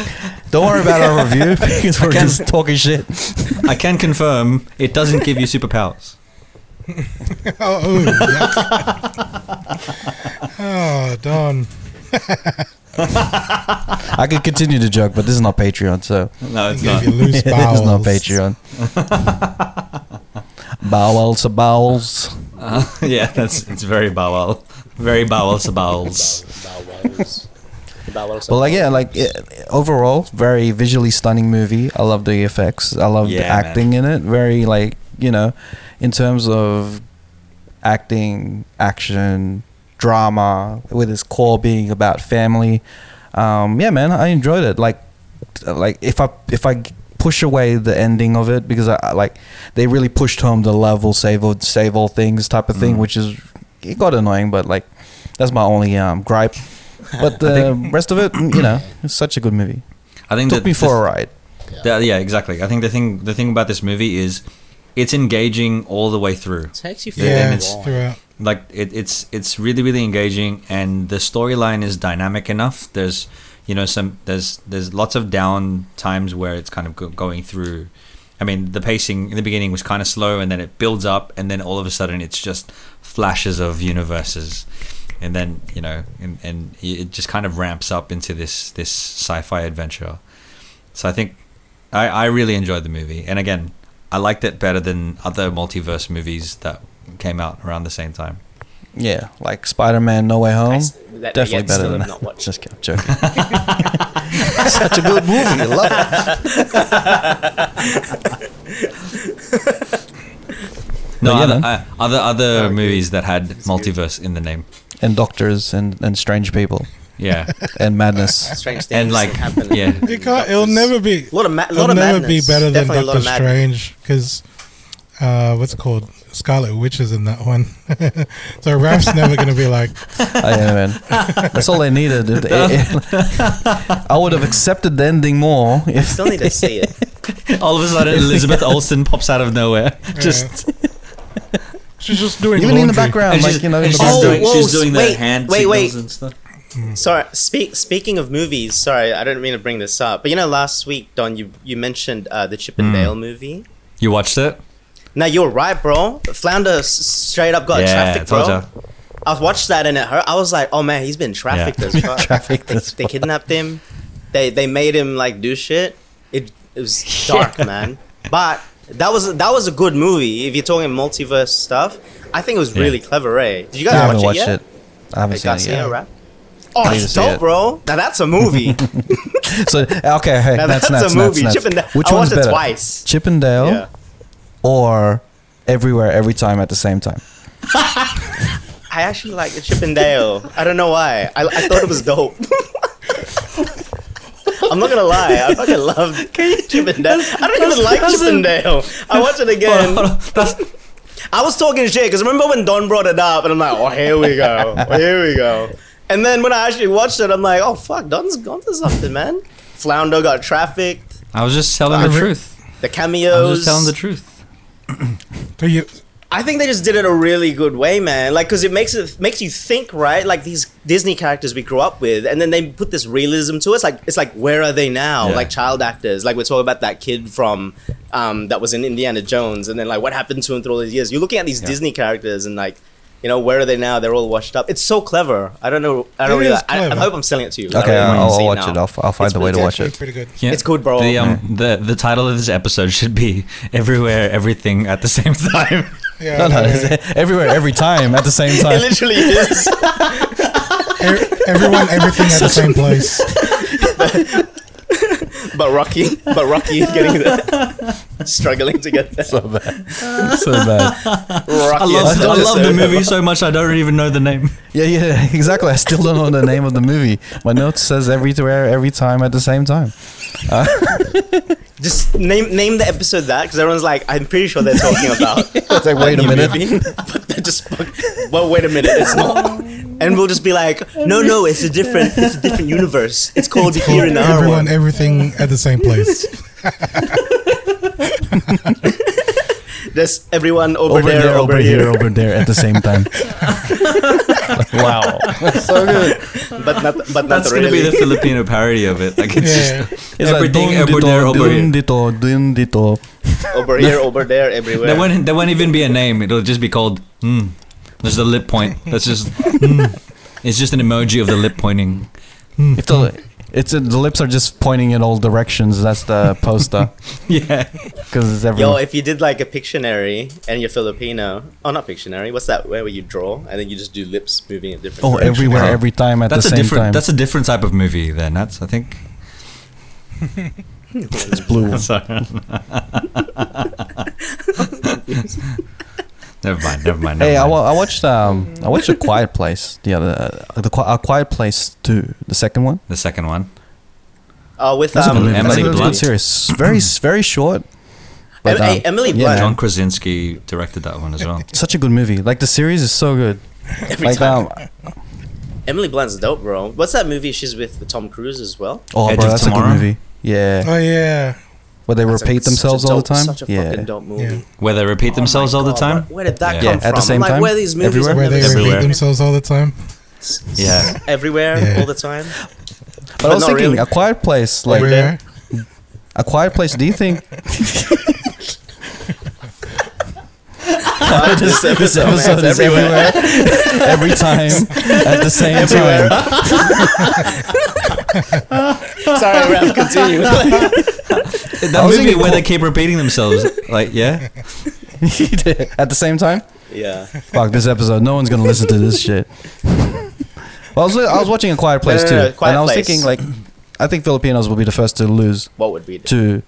don't worry about our review because we're Again. just talking shit. I can confirm it doesn't give you superpowers. oh, oh, yeah. oh, Don. I could continue to joke, but this is not Patreon, so No, it's not. you loose this bowels. is not Patreon. bowels of bowels. yeah, that's it's very bowel, very bowels to bowels. Bowels. Bowels. Well, like yeah, like it, overall, very visually stunning movie. I love the effects. I love the Yeah, man. acting in it. Very like you know, in terms of acting, action, drama, with its core being about family. Um, yeah, man, I enjoyed it. Like, like if I if I push away the ending of it because I, I like they really pushed home the love level save all, save all things type of thing, Mm. which is it got annoying, but like that's my only um gripe. But the rest of it, mm, you know, it's such a good movie. I think Took that me the- for a ride. Yeah, yeah, exactly. I think the thing the thing about this movie is it's engaging all the way through. takes you Yeah, Yeah, and for it's- a while. throughout. Like it, it's it's really really engaging, and the storyline is dynamic enough. There's you know some there's there's lots of down times where it's kind of go- going through. I mean, the pacing in the beginning was kind of slow, and then it builds up, and then all of a sudden it's just flashes of universes, and then you know, and, and it just kind of ramps up into this this sci-fi adventure. So I think I, I really enjoyed the movie, and again, I liked it better than other multiverse movies that came out around the same time. Yeah, like Spider-Man: No Way Home. I s- that- Definitely yet better than have that. Just kidding, joking. Such a good movie. I love it. No, yeah, other, uh, other other movies that had multiverse in the name. And doctors and, and strange people Yeah, and madness. Strange things and like happen. yeah, You can't, it'll never be. A lot of ma- It'll of never madness. be better than Definitely a lot Doctor of. Strange because uh, what's it called? Scarlet Witch is in that one. so Raph's never gonna be like, Oh, yeah, man. That's all they needed. It- it- I would have accepted the ending more if Still need to see it. all of a sudden Elizabeth Olsen pops out of nowhere. Just she's just doing even in the background, and like she's, you know, in the she's Oh, doing, whoa, she's doing wait, the hand wait, wait. and stuff. Sorry. Speak. Speaking of movies, sorry, I don't mean to bring this up, but you know, last week, Don, you you mentioned uh, the Chip and Mm. Dale movie. You watched it? Now you're right, bro. Flounder s- straight up got yeah, traffic, I told bro. ya. I watched that and it hurt. I was like, oh man, he's been trafficked Yeah. as fuck. Trafficked they, as they fuck. kidnapped him. They they made him like do shit. It it was dark, man. But that was that was a good movie. If you're talking multiverse stuff, I think it was Yeah. really clever. Eh? Did you guys watch watched it yet? it. I haven't Like seen it yet. rap. Oh, I need to it's see dope, it. bro. Now that's a movie. So okay, hey, now that's that's, a movie. nuts, Chip and Dale. Which I one's watched better? it twice. Chip and Dale Yeah. or Everywhere, Every Time at the same time? I actually like the Chip. I don't know why. I, I thought it was dope. I'm not gonna lie. I fucking love Chip and Dale. I don't even like that's Chip and Dale. I watch it again. Hold on, that's- I was talking shit because remember when Don brought it up, and I'm like, oh, here we go, here we go. And then when I actually watched it, I'm like, oh fuck, Don's gone to something, man. Flounder got trafficked. I was just telling the truth. The cameos. I cameos. was just telling the truth. So you, I think they just did it a really good way, man. Like, cause it makes it makes you think, right? Like these Disney characters we grew up with, and then they put this realism to it. It's like it's like where are they now? Yeah. Like child actors. Like we're talking about that kid from um, that was in Indiana Jones, and then like what happened to him through all these years. You're looking at these Yeah. Disney characters, and like, you know, where are they now? They're all washed up. It's so clever. I don't know. I don't It really. is I, I hope I'm selling it to you. Okay, really I'll, I'll watch now. it. I'll, I'll find It's the way to pretty watch actually it. pretty good. Yeah. It's good, bro. The um the the title of this episode should be everywhere, everything at the same time. Yeah, No, no, no, it's everywhere, every time at the same time. It time. literally is. everyone, everything at the same place. but Rocky, but Rocky getting there, struggling to get there. So bad. So bad. I love, I love the movie so much I don't even know the name. Yeah, yeah, exactly. I still don't know the name of the movie. My note says everywhere, every time at the same time. Just name name the episode that because everyone's like, I'm pretty sure they're talking about. It's like, wait a minute. but they're just well, wait a minute, it's not. And we'll just be like, no, no, it's a different, it's a different universe. It's called Here in Our Everyone, One. everything at the same place. There's everyone over, Over there, there, over here, over there at the same time. wow. so good. but not, but not That's really. gonna be the Filipino parody of it. Like it's Yeah. just It's everything like, over dun there, over here. dito, dun dito. over here, over there, everywhere. There won't, there won't even be a name. It'll just be called. Hmm. There's the lip point. That's just. Hmm. It's just an emoji of the lip pointing. If the it's the lips are just pointing in all directions. That's the poster Yeah. because it's Yo, if you did like a Pictionary and you're Filipino, oh not Pictionary, what's that? Where you draw and then you just do lips moving in different. Oh, directions. everywhere, Oh. every time at That's the a same different. time. That's a different type of movie. Then that's I think. it's blue. Sorry. never mind. Never mind. Never Hey, I, mind. wa- I watched um I watched a Quiet Place the other uh, the a Quiet Place two the second one. the second one. Oh, with That's a um, good movie. Emily That's a good Blunt. series. Very very short. Em- But, hey, um, Emily yeah, Blunt. John Krasinski directed that one as well. such a good movie. Like the series is so good. Every Like time. um, Emily Blunt's dope, bro. What's that movie she's with Tom Cruise as well? oh Edge bro, of that's Tomorrow? a good movie. Yeah, Oh yeah. Where they That's a- repeat such a themselves all the dope- time. Such a yeah, fucking dope movie. Yeah. Where they repeat Oh themselves my all the God, time. bro. Where did that Yeah. come Yeah, at from? the same I'm like, time? where are these movies? Everywhere? I've Where never they seen? Everywhere. repeat themselves all the time. Yeah. everywhere, Yeah. all the time. but I was not thinking really. a Quiet Place. Like Where? a Quiet Place. Do you think this this episode, man, episode is everywhere, every time at the same Everywhere. time? Sorry, Raph, continue. That movie where they keep repeating themselves. Like yeah. at the same time. yeah. Fuck this episode. No one's gonna listen to this shit. Well, I was I was watching a Quiet Place no, too, no, Quiet and I was Place. thinking like, I think Filipinos will be the first to lose What would we do? to,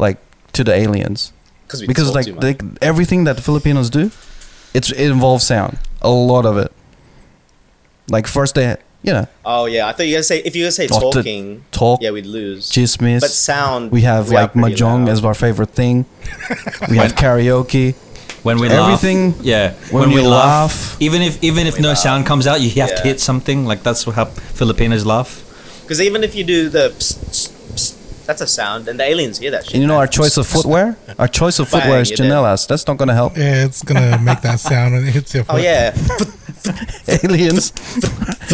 like, to the aliens we because like they, everything that the Filipinos do, it's it involves sound. A lot of it. Like first they, you know, oh yeah, I thought you were gonna say if you were gonna say Oh, to- talking, talk, yeah, we'd lose. chismis. But sound, we have are like mahjong loud. as our favorite thing. we have karaoke. When we laugh Everything- laugh. Yeah. when we laugh. Even if even if no laugh. sound comes out, you have to hit something. Like that's how Filipinos laugh. Because even if you do the, psst, psst, psst, that's a sound, and the aliens hear that shit. And you know our choice of footwear. Our choice of Bang, footwear is you're. Tsinelas. That's not gonna help. Yeah, it's gonna make that sound when it hits your Oh yeah, aliens,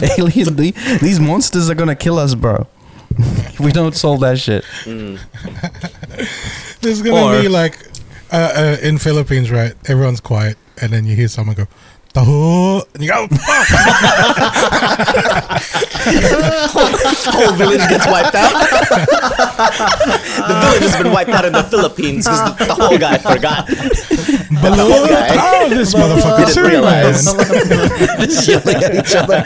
alien. the- These monsters are gonna kill us, bro. we don't solve that shit. There's gonna Or- be like uh, uh, in Philippines, right? Everyone's quiet, and then you hear someone go, "Taho," and you go, whole village gets wiped out. the village has been wiped out in the Philippines because the, the whole guy forgot. Below, guy. oh, this motherfucker, Didn't Superman. realize. Just yelling at each other.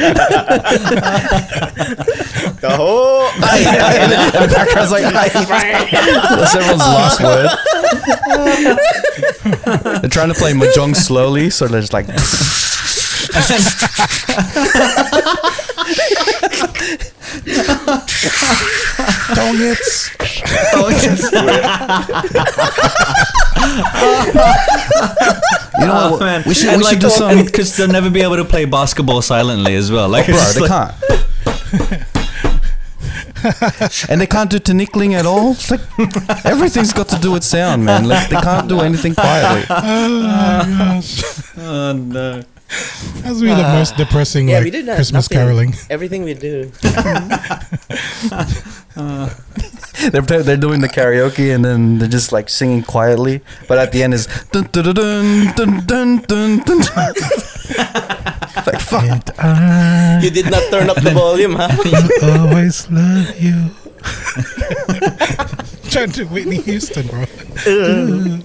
The whole. and the background's like, that's everyone's last word. They're trying to play mahjong slowly, so they're just like. Tongits. You know Oh, what? man. We should, and we like, should do some. because they'll never be able to play basketball silently as well. Like, oh, Bro, they like- can't. and they can't do tinkling at all. It's like everything's got to do with sound, man. Like they can't do anything quietly. Oh gosh. Oh no. That's really the ah. most depressing Yeah, like we did that. Christmas nothing. caroling. Everything we do. Uh. They're they're they're doing the karaoke and then they're just like singing quietly, but at the end is dun dun dun dun dun dun dun. Dun. like fuck. And I You did not turn up the volume, huh? will always love you. Trying to Whitney Houston, bro.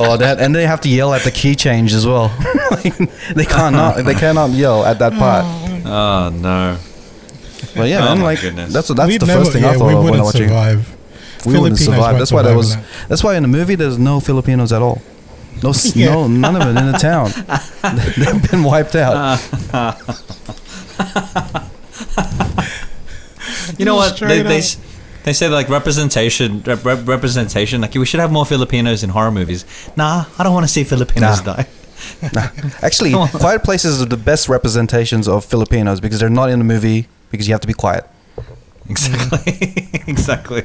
Oh, that and they have to yell at the key change as well. like, they cannot they cannot yell at that part. Oh ah, no. But yeah, Oh man, my like goodness. that's that's We'd the never, first thing yeah, I thought we of when I wouldn't watching. survive. we wouldn't Filipinos survive. won't That's why there was. survive That's why in the movie there's no Filipinos at all. No, Yeah. no, none of it in the town. They've been wiped out. Uh, you know what? They, they, they say like representation, rep, rep- representation. Like we should have more Filipinos in horror movies. Nah, I don't want to see Filipinos Nah. die. Actually, Quiet Places are the best representations of Filipinos because they're not in the movie because you have to be quiet. Exactly, exactly.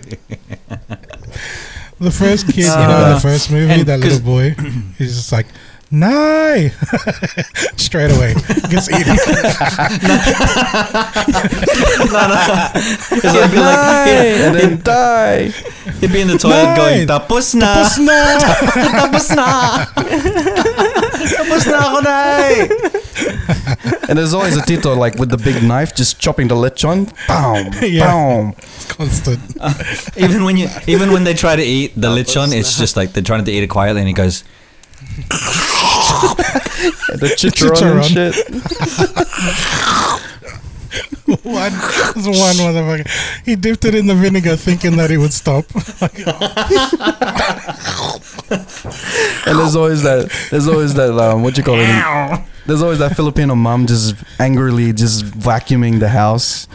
The first kid, you know, in the uh, first movie, that little boy, he's just like, "Nye," straight away gets eaten. Because he'd be like, he'd, and then die. he'd be in the toilet going, tapos na, Tapos na. tapos na, tapos na ako dai. And there's always a tito like with the big knife just chopping the lechon. Boom, Yeah. boom. Constant. Uh, even when you, even when they try to eat the lechon, it's just like they're trying to eat it quietly, and he goes, The chicharron Chicharron. shit. One, one motherfucker. He dipped it in the vinegar, thinking that it would stop. And there's always that. There's always that. Um, what you call it? There's always that Filipino mom just angrily just vacuuming the house,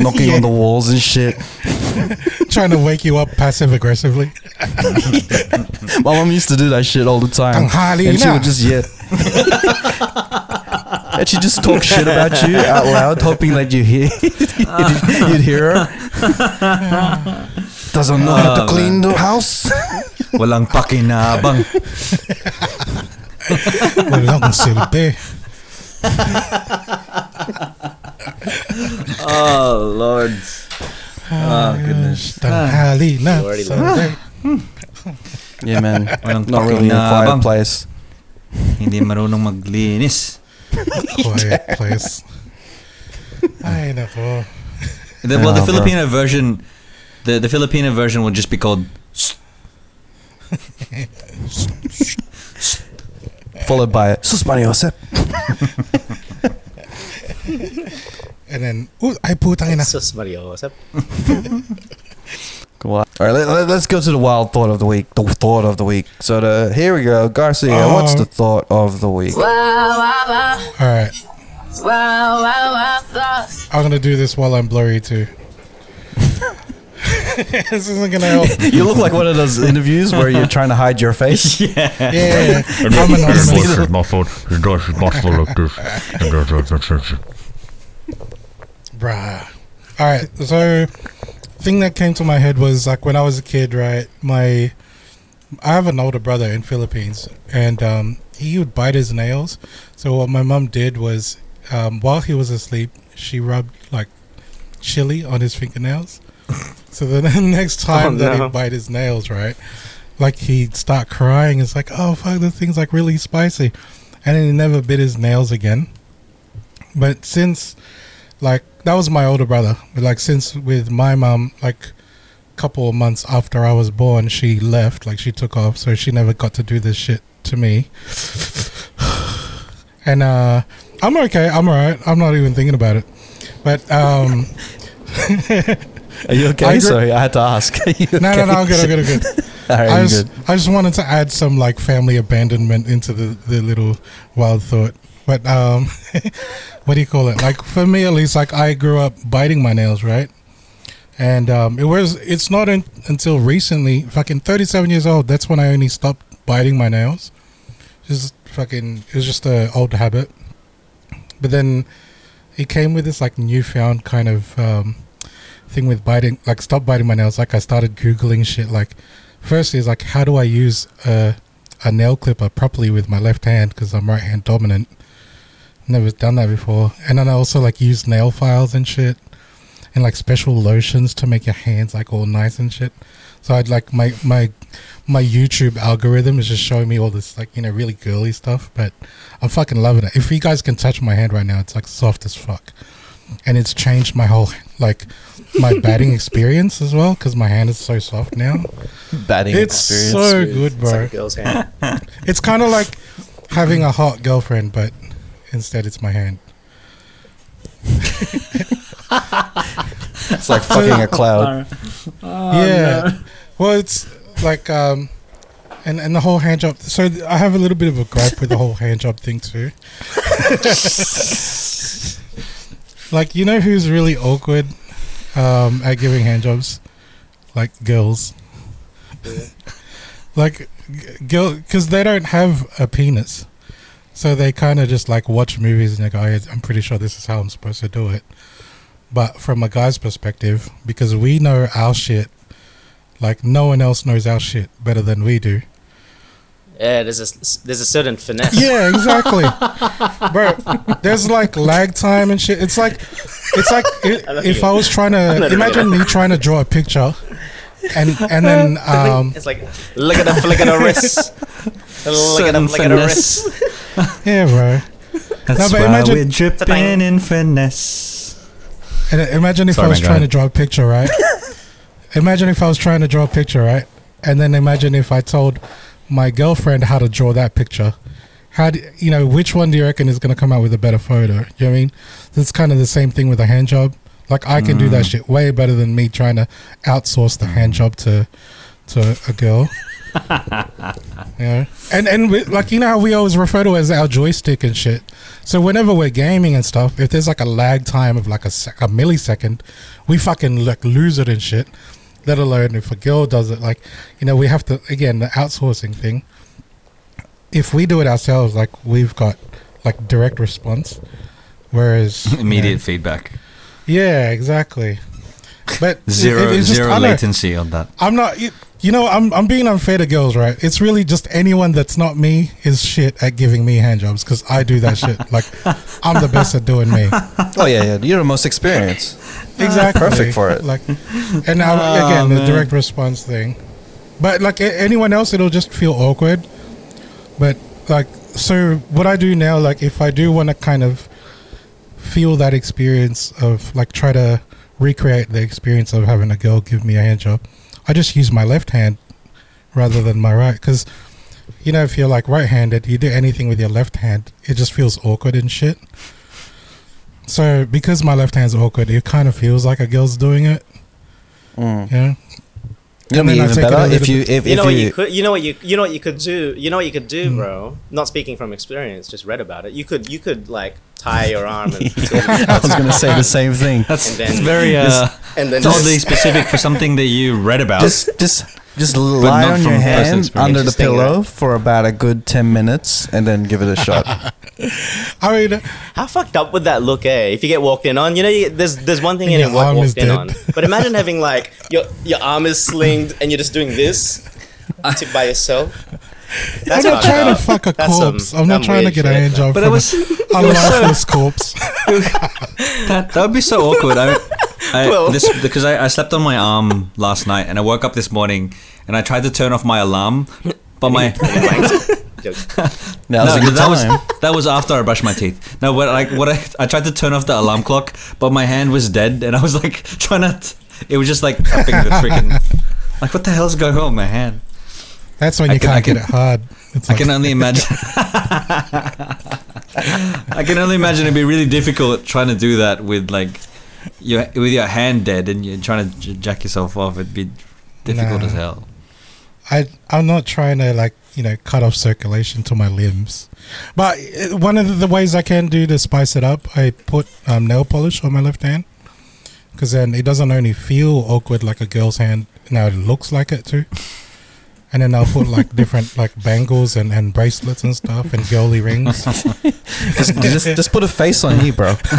knocking on the walls and shit. Trying to wake you up passive aggressively. My mom used to do that shit all the time, Tanghali and she na. would just yeah. and she just talk shit about you out loud, hoping that you hear you'd, you'd hear her. Doesn't know how to Oh, clean the house. walang pakinabang. Walang silbi. Oh Lord. Oh goodness. Tanghali na. You yeah, man. Walang Not really a quiet pakinabang. place. Hindi marunong maglinis. Quiet place. Ay, nako. The, well, the Oh, bro. Filipino version, the, the Filipino version would just be called. Followed by sus Mariosep. And then, ooh, ay putang ina. Sus Mario. What's up? Cool. All right, let, let, us go to the wild thought of the week. The thought of the week. So the here we go, Garcia. what's Oh. the uh-huh. thought of the week? Wow, wow, wow, All right. wow, wow, wow, thoughts. I'm going to do this while I'm blurry too. this isn't going to help. You look like one of those interviews where you're trying to hide your face. Yeah. I'm His anonymous. voice is muffled. His voice muffled like this. And that's- that's- that's- that's- Bruh. All right. So, thing that came to my head was like when I was a kid, right? My, I have an older brother in Philippines, and um, he would bite his nails. So what my mom did was, um, while he was asleep, she rubbed like chili on his fingernails. so then the next time Oh, that no. he'd bite his nails, right? Like he'd start crying. It's like, oh fuck, this thing's like really spicy, and then he never bit his nails again. But since like that was my older brother but like since with my mom like couple of months after i was born she left like she took off so she never got to do this shit to me and uh i'm okay i'm all right i'm not even thinking about it but um Are you okay? I Sorry, I had to ask. Are you no no no i'm good i'm good i'm good right, I just, good. I just wanted to add some like family abandonment into the, the little wild thought. But um, what do you call it? Like for me at least, like I grew up biting my nails, right? And um, it was it's not in, until recently, fucking thirty seven years old. That's when I only stopped biting my nails. Just fucking, it was just a old habit. But then it came with this like newfound kind of um, thing with biting, like stop biting my nails. Like I started googling shit. Like firstly, is like how do I use a a nail clipper properly with my left hand because I'm right hand dominant. Never done that before. And then I also like use nail files and shit, and like special lotions to make your hands like all nice and shit. So I'd like my my my YouTube algorithm is just showing me all this like you know really girly stuff, but I'm fucking loving it. If you guys can touch my hand right now, it's like soft as fuck, and it's changed my whole like my batting experience as well because my hand is so soft now. Batting It's experience. so Smooth. good, It's bro. like girl's hand. It's kind of like having a hot girlfriend, but instead it's my hand. it's like fucking a cloud. yeah. Well, it's like um, and and the whole hand job. So th- I have a little bit of a gripe with the whole hand job thing too. like you know who's really awkward um, at giving hand jobs? Like girls. like g- girl, because they don't have a penis, so they kind of just like watch movies and they go, "Oh, "I'm pretty sure this is how I'm supposed to do it." But from a guy's perspective, because we know our shit, like no one else knows our shit better than we do. Yeah, there's a there's a certain finesse. Yeah, exactly, bro. There's like lag time and shit. It's like, it's like i if you. I was trying to imagine me trying to draw a picture, and and then um it's like look at the flick of the wrist. Look at the Certain flick of the finesse. wrist. yeah, bro. That's No, but why imagine- we're dripping in finesse. And uh, imagine if Sorry, I was man, go trying to draw a picture, right? imagine if I was trying to draw a picture, right? And then imagine if I told my girlfriend how to draw that picture. How do, you know which one do you reckon is going to come out with a better photo? You know what I mean? It's kind of the same thing with a hand job. Like I can do that mm. shit way better than me trying to outsource the hand job to to a girl. know? And and we, like you know how we always refer to it as our joystick and shit. So whenever we're gaming and stuff, if there's like a lag time of like a, sec- a millisecond, we fucking like lose it and shit. Let alone if a girl does it, like you know, we have to again the outsourcing thing. If we do it ourselves, like we've got like direct response, whereas you know- Immediate feedback. yeah, exactly. But Zero zero I don't know. latency on that. I'm not. You, you know, I'm I'm being unfair to girls, right? It's really just anyone that's not me is shit at giving me hand jobs because I do that shit. Like, I'm the best at doing me. Oh yeah, yeah. You're the most experienced. Exactly. Perfect for it. Like, and now Oh, again, the direct response thing. But like a- anyone else, it'll just feel awkward. But like, so what I do now, like, if I do want to kind of feel that experience of like try to recreate the experience of having a girl give me a hand job, I just use my left hand rather than my right because. You know, if you're like right-handed, you do anything with your left hand, it just feels awkward and shit. So because my left hand's awkward, it kind of feels like a girl's doing it. Mm. Yeah. It'll And then I even take it better if you if, You if know what you you could you know what you you know what you could do you know what you could do, Hmm. bro. Not speaking from experience, just read about it. You could you could like tie your arm and I was gonna say the same thing. That's And then- it's very uh, and then it's oddly just, specific for something that you read about. Just just just lie not on your hand under the Interesting, pillow for about a good ten minutes and then give it a shot. I mean, how fucked up would that look, eh? If you get walked in on, you know, you, there's there's one thing And getting your walk, walked in dead. on, but imagine having like your your arm is slinged and you're just doing this to by yourself. I'm not fucked trying to fuck a That's some- corpse. I'm not trying to weird get a shit, hand job but from it was a, a lifeless corpse. that, that would be so awkward. I, I Well- this because I, I slept on my arm last night and I woke up this morning and I tried to turn off my alarm, but my Joke. No, that was that was after I brushed my teeth. No, but like what I I tried to turn off the alarm clock, but my hand was dead, and I was like trying to. T- it was just like tapping the freaking. Like what the hell's going on with my hand? That's when you can- can't get it hard. It's I can only imagine. I can only imagine it'd be really difficult trying to do that with like your with your hand dead and you're trying to j- jack yourself off. It'd be difficult Nah. as hell. I I'm not trying to like you know cut off circulation to my limbs, but uh, one of the ways I can do to spice it up, I put um, nail polish on my left hand, because then it doesn't only feel awkward like a girl's hand, now it looks like it too. And then I'll put like different like bangles and, and bracelets and stuff and girly rings. Just, just just put a face on you, bro.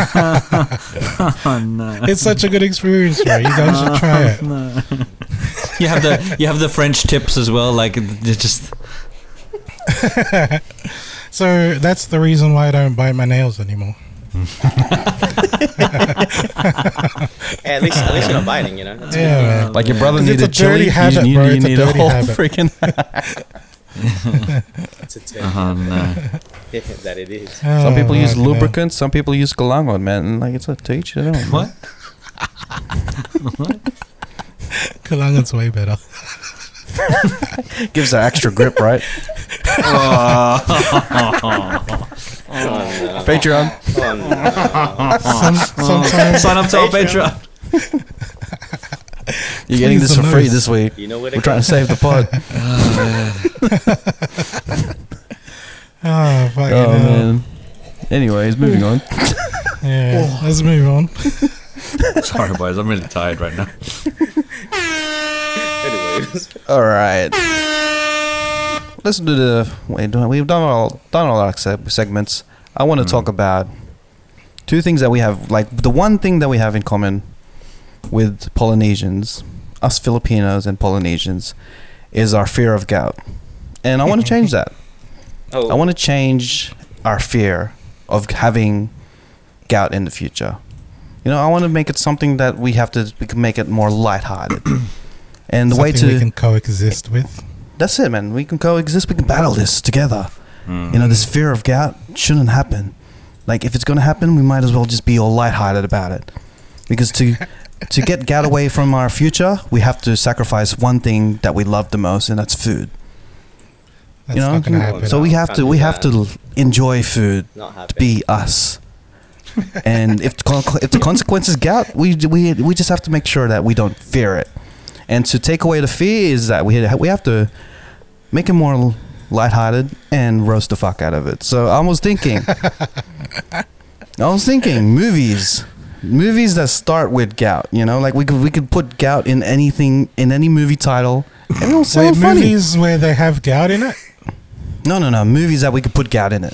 Oh no! It's such a good experience, bro. You guys should try it. Oh, you have the you have the French tips as well. Like just So that's the reason why I don't bite my nails anymore. Hey, at least at least you're not biting, you know. That's Yeah, man. Like your brother 'Cause it's needed a dirty chili, habit, you, bro. you It's a need a whole habit. freaking. It's a tip oh no. that it is. Oh, some people Oh, use man. lubricant, some people use galangon, man. And like it's a to each their own. man. What? Kalangan's way better. Gives an extra grip, right? Oh no. Patreon. Oh no. Some, sometimes, Sign up to our Patreon. Patreon. You're getting Please this the for free nose. this week. You know where to We're go. trying to save the pod. Ah, oh, fucking oh hell. man. Anyways, moving on. Yeah, let's move on. Sorry, boys. I'm really tired right now. Anyways, All right. Let's do the. We've done all done all our segments. I want to talk mm-hmm. about two things that we have. Like the one thing that we have in common with Polynesians, us Filipinos and Polynesians, is our fear of gout, and I want to change that. oh, I want to change our fear of having gout in the future. You know, I want to make it something that we have to we can make it more lighthearted. and the way to we can coexist with. That's it, man. We can coexist. We can battle this together. You know, this mm-hmm. fear of gout shouldn't happen. Like, if it's going to happen, we might as well just be all lighthearted about it. Because to to get gout away from our future, we have to sacrifice one thing that we love the most, and that's food. That's you know, not gonna mm-hmm. happen. so we have to we have to enjoy food to be us. and if the, con- if the consequence is gout, we we we just have to make sure that we don't fear it. And to take away the fear is that we we have to make it more lighthearted and roast the fuck out of it. So I was thinking, I was thinking movies, movies that start with gout. You know, like we could we could put gout in anything in any movie title, and it'll Wait, funny. movies where they have gout in it? No, no, no, movies that we could put gout in it.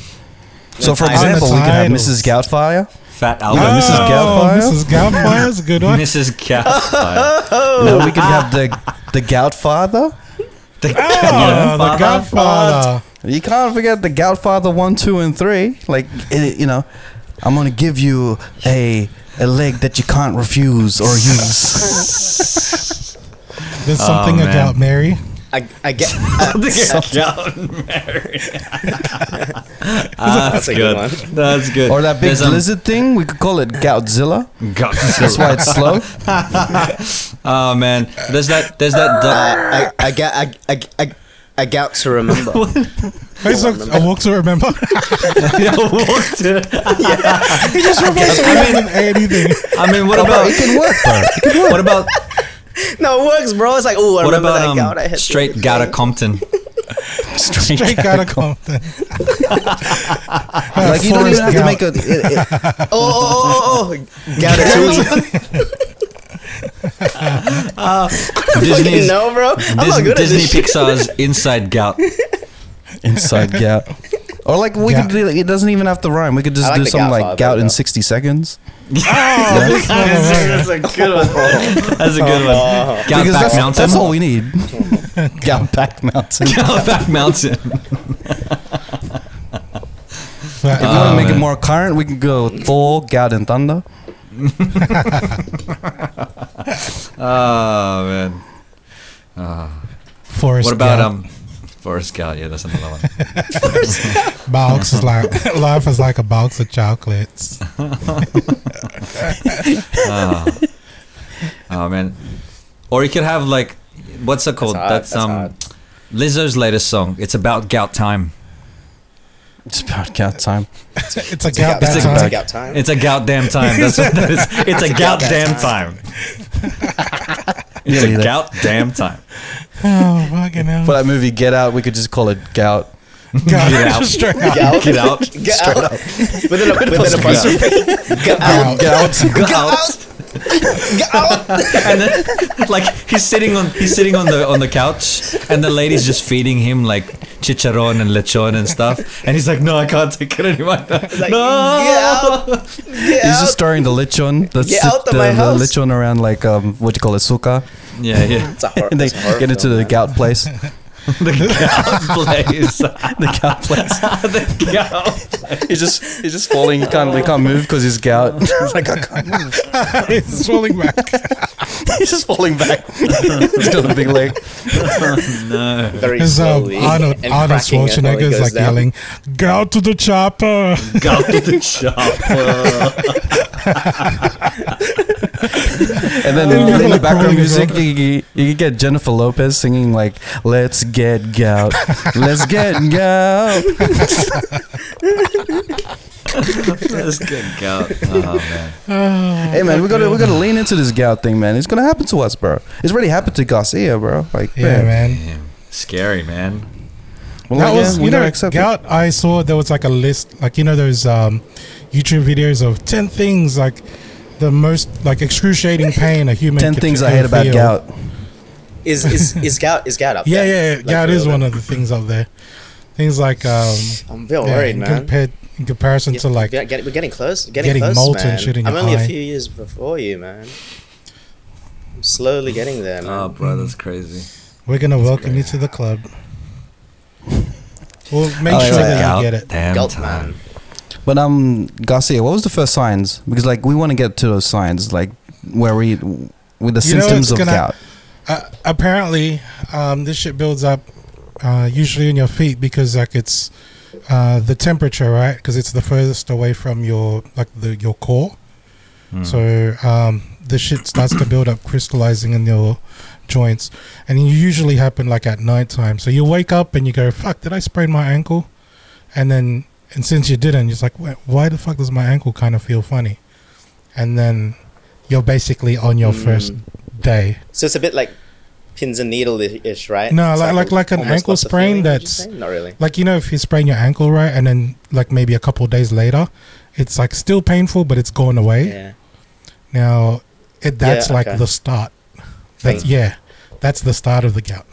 So, for example, we could have Mrs. Goutfire. Fat Oh, Albert. Mrs. Goutfire? Mrs. Goutfire is a good one. Mrs. Goutfire. No, we could ah. have the the Gout Father. The Oh, the Godfather. Godfather. You can't forget the Gout Father one, two, and three. Like it, you know, I'm gonna give you a a leg that you can't refuse or use. There's something oh, man. about Mary. I, I get. The Gout Mary. That's a good one. That's good. or that big There's, um, lizard thing. We could call it Goutzilla. Godzilla. That's why it's slow. Oh man, there's that. There's that. I, I, I get. I, I, I, I got to remember. Wait, so I walk to remember. he just remembers anything. I mean, what about it can work, bro. It can work. what about no, it works, bro. It's like, oh, I what remember about that um, gout I had. straight other Gouda. Compton? Straight Straight Gout out of Compton. Like you don't even have to make a. It, it, Oh, oh, oh, oh, oh. Gout Disney's no, bro. I'm not good Disney at this shit. Pixar's Inside Gout. inside gout. Or like we Gout. could do, it doesn't even have to rhyme. We could just I like do the something Gout like Father, gout in though. 60 seconds. That's a good one. That's a good one. Gout because Back that's, Mountain. that's all we need. gout back mountain. If Gout Back Mountain. If you want to Oh, make it more current, we can go Thor, Gout, and Thunder. Oh man. Forrest What about Gump. um, Forrest Gout? Yeah, that's another one. Box is like life is like a box of chocolates. Oh man. Or you could have like, what's it called? hard, That's, that's um, hard. Lizzo's latest song. It's about gout time. It's about gout time. It's a gout It's that a, it's a time. gout time. It's a gout damn time. That's what that is. It's a gout damn time. It's Nearly a there. gout damn time. Oh fucking hell! For that movie Get Out, we could just call it Gout. Gout. Get out. Straight out. Get out. Get out. Within a, within a apostrophe. Get out. Gout. Get out. Get out. and then like he's sitting on he's sitting on the on the couch and the lady's just feeding him like chicharron and lechon and stuff and he's like no I can't take it anymore Like, no Get out. Get He's out. just stirring the lechon. The, Get sit- out of the, my the house. lechon around like um what do you call it, suka. yeah yeah It's a horror, and they it's a get into the man. gout place. the gout place the gout place. the gout He's just he's just falling. He can't he can't move because he's gout. He's like I can't move. it's rolling back. He's just falling back. he's got a big leg. no Very It's um, slowly. Arnold, and Arnold cracking it while it Schwarzenegger is goes like down. yelling, "Gout to the chopper!" gout to the chopper And then People in the are background music, well. you, you, you could get Jennifer Lopez singing like "Let's get gout, let's get gout." Let's get gout. Oh man. Hey man, we gotta we gotta lean into this gout thing, man. It's gonna happen to us, bro. It's already happened to Garcia, bro. Like, Yeah, man. Damn. Scary, man. Well, that like, was yeah, you we know accept it. gout. I saw there was like a list, like you know those um, YouTube videos of ten things like the most like excruciating pain a human. Ten could things I ever hate about feel. gout. Is is is gout is gout up? Yeah, there? yeah, Like, gout is one of the things up there. Things like um, I'm real yeah, worried, in man. compared in comparison Yeah, to like we're getting, we're getting close. Getting, getting close, molten man. shit in I'm your only eye. a few years before you, man. I'm slowly getting there, man. Oh, bro, that's crazy. we're gonna welcome you to the club. We'll make Oh, sure yeah. that Gout. you get it. Damn Gout, time. man. But um, Garcia, what was the first signs? Because like we want to get to those signs, like where we with the You symptoms of gonna- gout. Uh, apparently, um, this shit builds up uh, usually in your feet because like it's uh, the temperature, right? Because it's the furthest away from your like the your core. Mm. So um, the shit starts to build up, crystallizing in your joints, and it usually happen like at night time. So you wake up and you go, "Fuck, did I sprain my ankle?" And then, and since you didn't, you're just like, "Why- "Why the fuck does my ankle kind of feel funny?" And then you're basically on your Mm. first day. So it's a bit like pins and needle ish, right? No, It's like- like- like an ankle sprain feeling, would you that's- not really. like you know if you sprain your ankle right and then like maybe a couple days later it's like still painful but it's gone away Yeah. now it that's Yeah, like okay. the start that's Thing. yeah that's the start of the gout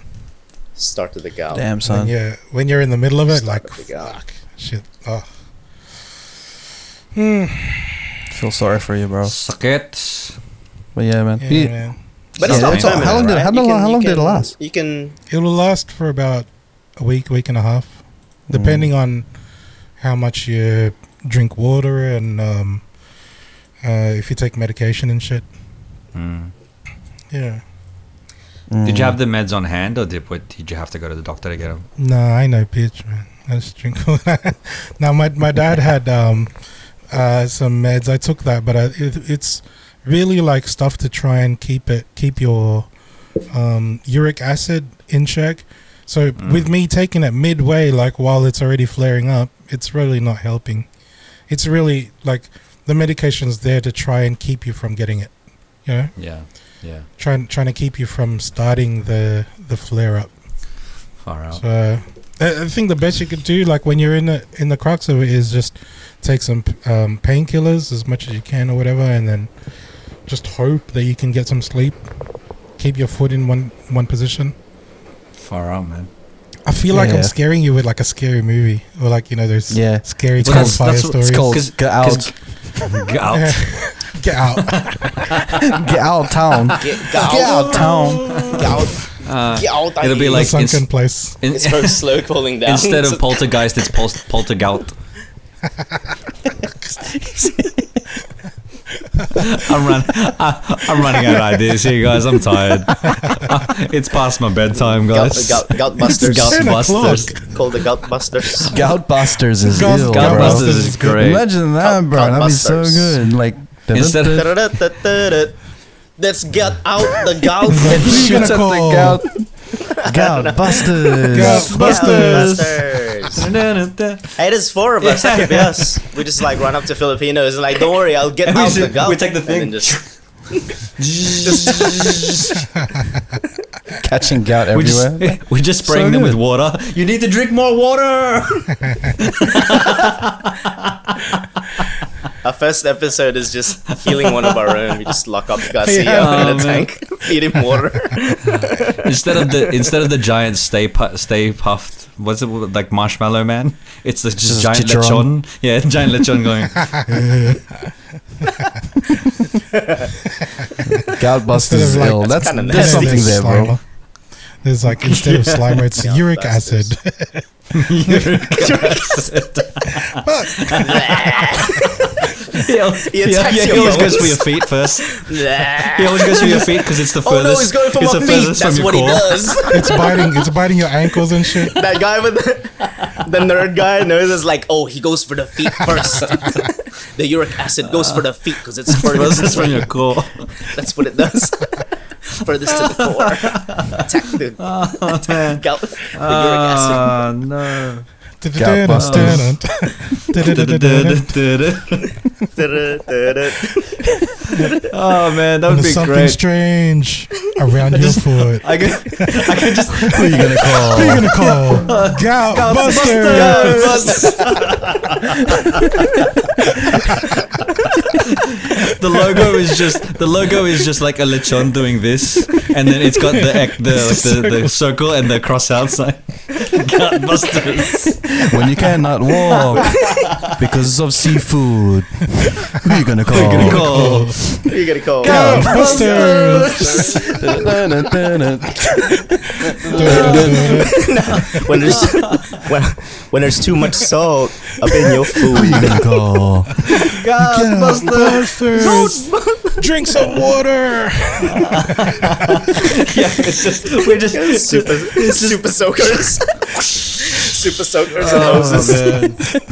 Start of the gout. Damn son. you're when you're in the middle of it Start like of the gout. fuck shit oh hmm. Feel sorry for you, bro. Suck it. But yeah, man. yeah, You- man. But it's Yeah, not it's all- how long did- right? how long- can- how you long did it last? You can. it will last for about a week week and a half Mm. depending on how much you drink water and um, uh, if you take medication and shit Mm. yeah Mm. Did you have the meds on hand, or did what, did you have to go to the doctor to get them? No, I know pitch, man. Just drink. now, my my dad had um, uh, some meds. I took that, but I, it, it's really like stuff to try and keep it keep your um, uric acid in check. So Mm. with me taking it midway, like while it's already flaring up, it's really not helping. It's really like the medication's there to try and keep you from getting it. You know, Yeah, yeah. trying trying to keep you from starting the the flare up. Far out. So I I think the best you could do, like when you're in the in the crux of it, is just take some um, painkillers as much as you can or whatever, and then just hope that you can get some sleep. Keep your foot in one one position. Far out, man. I feel like Yeah. I'm scaring you with like a scary movie or like you know those Yeah. scary Well, that's- campfire that's what- stories. It's called Cause- Get Out. Gout. Get out! Get out of town. Get Get out town. Gout. Uh, Gout. I it'll be mean. the like sunken ins- place. in- It's very slow cooling down. instead of poltergeist, it's pol- poltergout. I'm run. I, I'm running out of ideas here, guys. I'm tired. it's past my bedtime, guys. gout, gout busters. Gout busters. Called the gout busters. Gout Busters is Gout- ill, Gout bro. Busters is great. Imagine that, Gout- bro. That'd be so good. Like Instead of- Let's get out the gout. Who you Shoots gonna at the call? gout. Gout Busters. Gout Busters. Busters. Hey, there's four of us. That could be us. We just like run up to Filipinos and like, don't worry, I'll get And we out just- the gout. we take the thing. then just Catching gout We everywhere. just, we're just spraying So them with water. You need to drink more water. Our first episode is just healing one of our own. We just lock up Garcia Yeah. in a Oh, man. tank, feed him water. instead of the instead of the giant stay pu- stay puffed, what's it like Marshmallow Man? It's the just, Just giant chicharron. lechon. Yeah, giant lechon going. Gout Busters is Instead like- ill. That's kinda there's something there, bro. Slimer. There's like instead of slimer, it's Gout uric busters. acid. He, al- he, attacks yeah, he always goes for your feet first. He oh always goes for your feet because it's the furthest. Oh, no, he's going for it's my the feet. That's from what your he core. does. it's biting. It's biting your ankles and shit. that guy with the, the nerd guy knows it's like, oh, he goes for the feet first. The uric acid goes for the feet because it's furthest Furthest from your core. That's what it does. furthest to the core. Attack the, oh, attack the gout. The uric acid. Oh no. oh man, that would be something great. strange around your foot. I can, I can just Who are you gonna call? Who are you gonna call? Gout Busters. the logo is just the logo is just like a lechon doing this, and then it's got the the like the, the circle and the cross outside. Gutbusters. when you cannot walk because of seafood. Who are you gonna call? Gonna call. Who you gonna call? Gout Busters. when there's when, when there's too much salt up in your food, you food. gonna call? Gout Busters. Drink some water. Yeah, it's just we're just Super, super soakers. super soakers and Oh, hoses.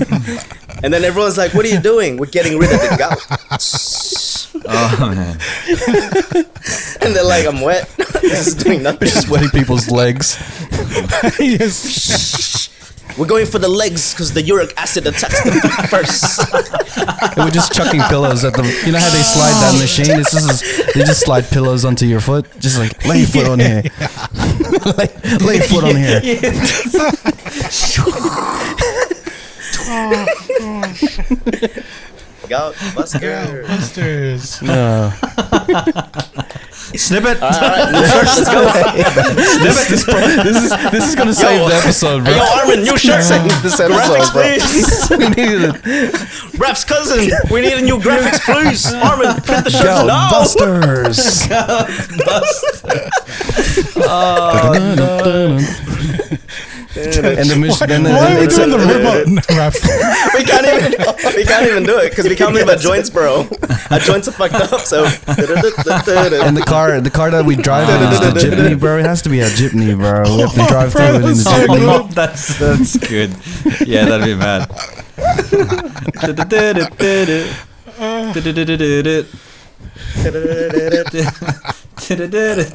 man. And then everyone's like, "What are you doing? We're getting rid of the gout." Oh man. And they're like, "I'm wet. this is doing nothing." Just wetting people's legs. yes. We're going for the legs because the uric acid attacks the feet first. And we're just chucking pillows at them. You know how they slide that oh. machine? It's just they just slide pillows onto your foot. Just like lay your foot on here. lay, lay your foot on here. Oh, gout buster. Busters. No. Snip it. All right, let's go. This, this, this is this is gonna save the episode, Hey, yo. Armin, new shirt. this graphics, bro. please. we needed it. Ref's cousin, we need a new graphics, please. Armin, print the shirt Gout now. Busters. And the mission, and then, Why are and we it's doing the a, robot rap? We can't even, we can't even do it because we can't leave our joints, bro. Our joints are fucked up. So. and the car, the car that we drive in is the jeepney, bro. It has to be a jeepney, bro. We have to oh, drive through it in the that's so jeepney. Oh, that's that's good. Yeah, that'd be mad.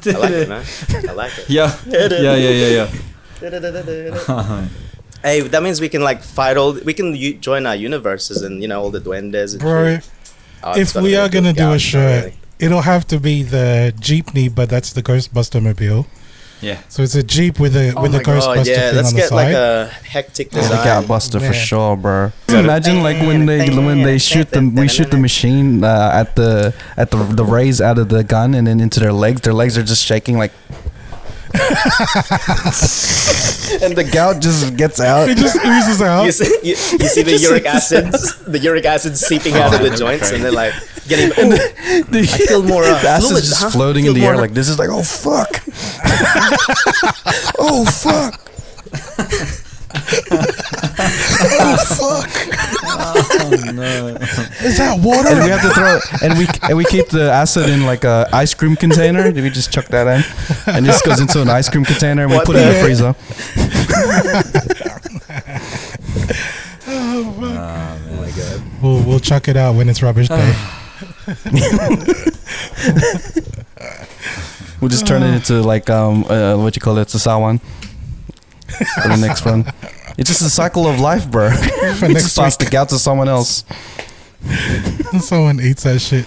I like it, man. I like it. Yeah, yeah, yeah, yeah, yeah. Hey, that means we can like fight all. We can u- join our universes and you know all the duendes. And Bro, shit. Oh, if we are gonna do a shirt, really. it'll have to be the Jeepney, but that's the Ghostbuster mobile. Yeah. So it's a Jeep with a Oh with my a God, Ghostbuster yeah, thing let's on the get side. like a hectic Yeah, design. the Gout Buster for sure, bro. Imagine like when they when they shoot them, we shoot the machine uh, at the at the the rays out of the gun and then into their legs. Their legs are just shaking like. and the gout just gets out. it just oozes out. You see, you, you see the uric acid, the uric acid seeping out of the joints, and they're like getting. Ooh, the, I feel more. Uh, the acid's fluid, just huh? floating in the air more- like this. Is like oh fuck, oh fuck, oh fuck. Oh no! Is that water? And we have to throw and we and we keep the acid in like a ice cream container. Did we just chuck that in, and this goes into an ice cream container, and we What put it in the the freezer. We'll we'll chuck it out when it's rubbish day. We'll just turn it into like um uh, what you call it, sawsawan for the next one. It's just a cycle of life, bro. For We next just pass the gout to someone else. Someone eats that shit.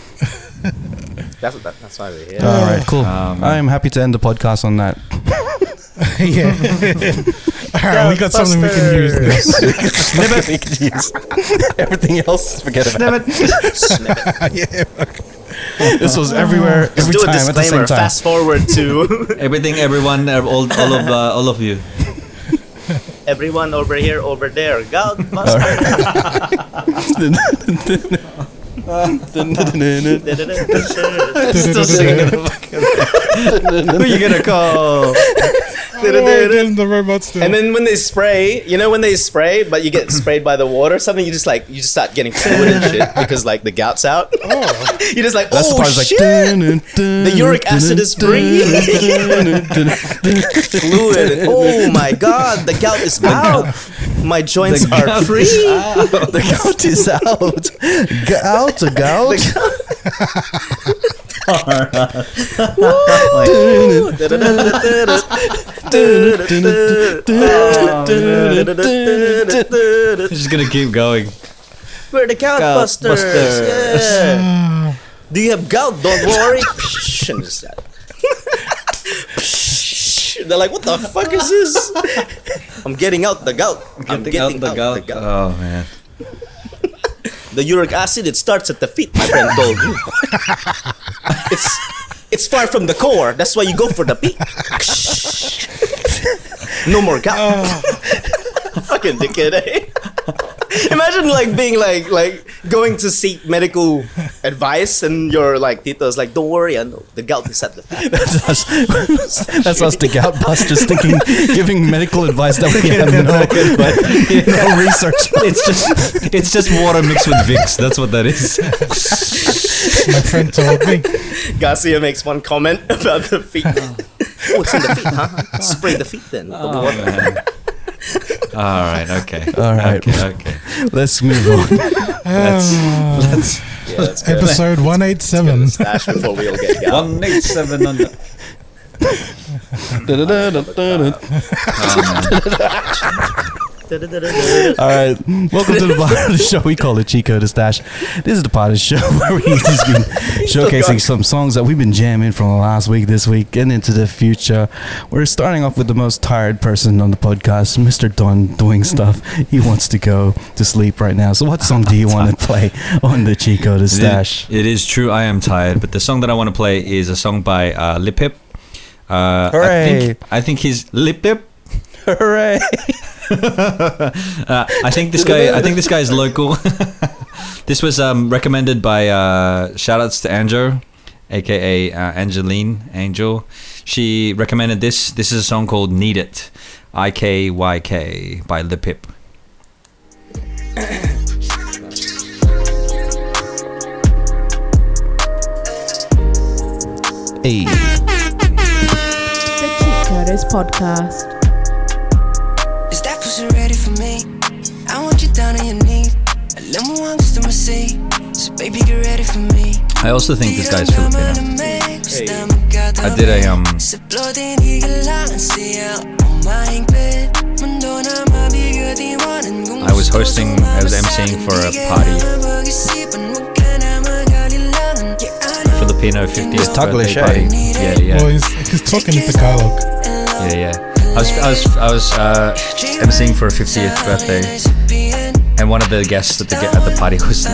That's that, that's why we're here. All right, cool. Man. I am happy to end the podcast on that. yeah. All right, we got something we can use now. we can use everything else. Forget about it. yeah. This was everywhere, Just every do a time at the same disclaimer. time. Fast forward to Everything, everyone, uh, all, all of uh, all of you. Everyone over here, over there. God, buster. Still singing the fucking- Who you gonna call? Oh, the robot still. And then when they spray, you know when they spray, but you get sprayed by the water, or something you just like you just start getting fluid and shit because like the gout's out. Oh. You're just like, That's the oh part. It's like shit, the uric acid is free. fluid. oh my god, the gout is out. My joints The are free. the gout is out. Gout, a gout. Just gonna keep going. We're the gout, Gout busters. busters. Yeah. Do you have gout? Don't worry. and just that. They're like, what the fuck is this? I'm getting out the gout. I'm getting out the gout. Oh man. The uric acid, it starts at the feet, my friend told you. it's it's far from the core. That's why you go for the peak. no more gout. Fucking dickhead, eh? Imagine like being like like going to seek medical advice and your like tito's like, don't worry, I know the gout is at the feet. That's us. That's us, the gout busters, thinking, giving medical advice that we have no, no research. It's just it's just water mixed with Vicks. That's what that is. My friend told me. Garcia makes one comment about the feet. oh, oh it's in the feet, huh? Spray the feet then. with the Oh, water. man. All right. Okay. All right. Okay. okay. Let's move on. Let's let's Yeah, that's good. Episode 187. Stash before we all get gout. one eight seven on oh, the. All right, welcome to the part of the show we call it Chico the Stash. This is the part of the show where we've just been showcasing some songs that we've been jamming from the last week, this week, and into the future. We're starting off with the most tired person on the podcast, Mr. Don, doing stuff. He wants to go to sleep right now. So, what song do you want to play on the Chico the Stash? It- it is true. I am tired, but the song that I want to play is a song by uh, Lip Hip. Uh, I Hooray. think I think he's Lip Hip. Hooray! Uh, I think this guy. I think this guy is local. this was um, recommended by uh, shoutouts to Angel, aka uh, Angeline Angel. She recommended this. This is a song called "Need It," I K Y K by Lip Hip. Hey, The Cheat Coders Podcast. I also think this guy's is Filipino. I did a um. I was hosting- I was emceeing for a party. Filipino 50th Taglish, birthday party. eh? Yeah, yeah. Well, he's, he's talking in Tagalog. Yeah, yeah. I was, I was, I was uh, emceeing for a 50th birthday, and one of the guests at the at the party was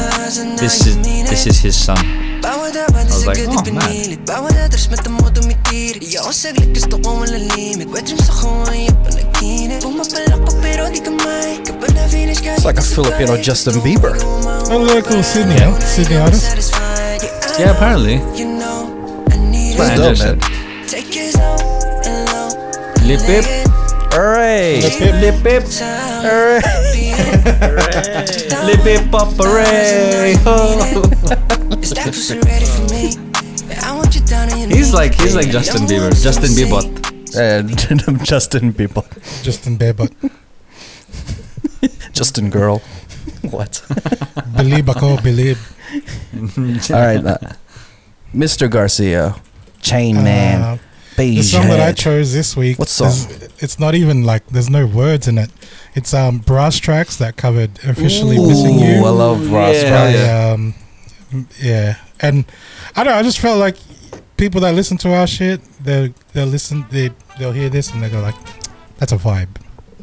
this is this is his son. I was like, oh, man. it's like a Filipino Justin Bieber. Oh, a local Sydney, huh? Sydney artist. Yeah, apparently. That's Angel dope, said. man. Lip hip, Hooray! lip hip, Hooray! Lip hip, pop, hooray! Oh. He's like he's like Justin Bieber, Justin Bieber. Uh, Justin Bieber. Justin Bieber. Justin Girl. What? Believe ako, believe. All right, uh, Mr. Garcia, Chain Man, Uh, Beige the song that I chose this week. What song? is- It's not even like there's no words in it. It's um Brasstracks that covered officially Ooh, missing you. I love Ross. Yeah. by, yeah. um, yeah, and I don't. know, I just felt like people that listen to our shit, they they'll listen, they they'll hear this and they go like, "That's a vibe."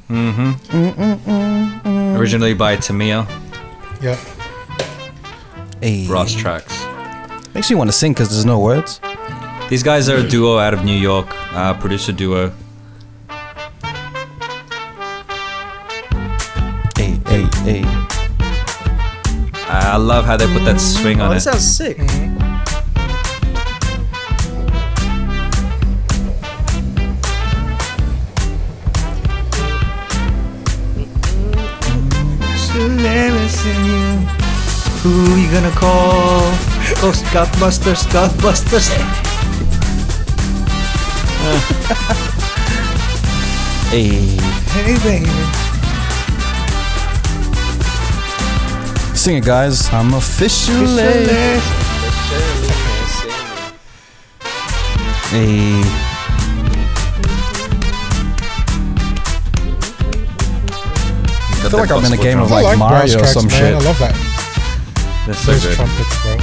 Mm-hmm. Originally by Tamia, Yeah, Hey. Ross Tracks. Makes you want to sing because there's no words. These guys are a duo out of New York, uh, producer duo. Hey, hey, hey. I love how they put that swing on oh, that it. sounds sick. Who you gonna call? Ghost Godbusters, Godbusters. Hey, Hey, baby. sing it, guys. I'm officially. Hey, I feel like I'm in a game of like, like Mario brass or some man. shit. I love that. That's so Those good. trumpets, bro.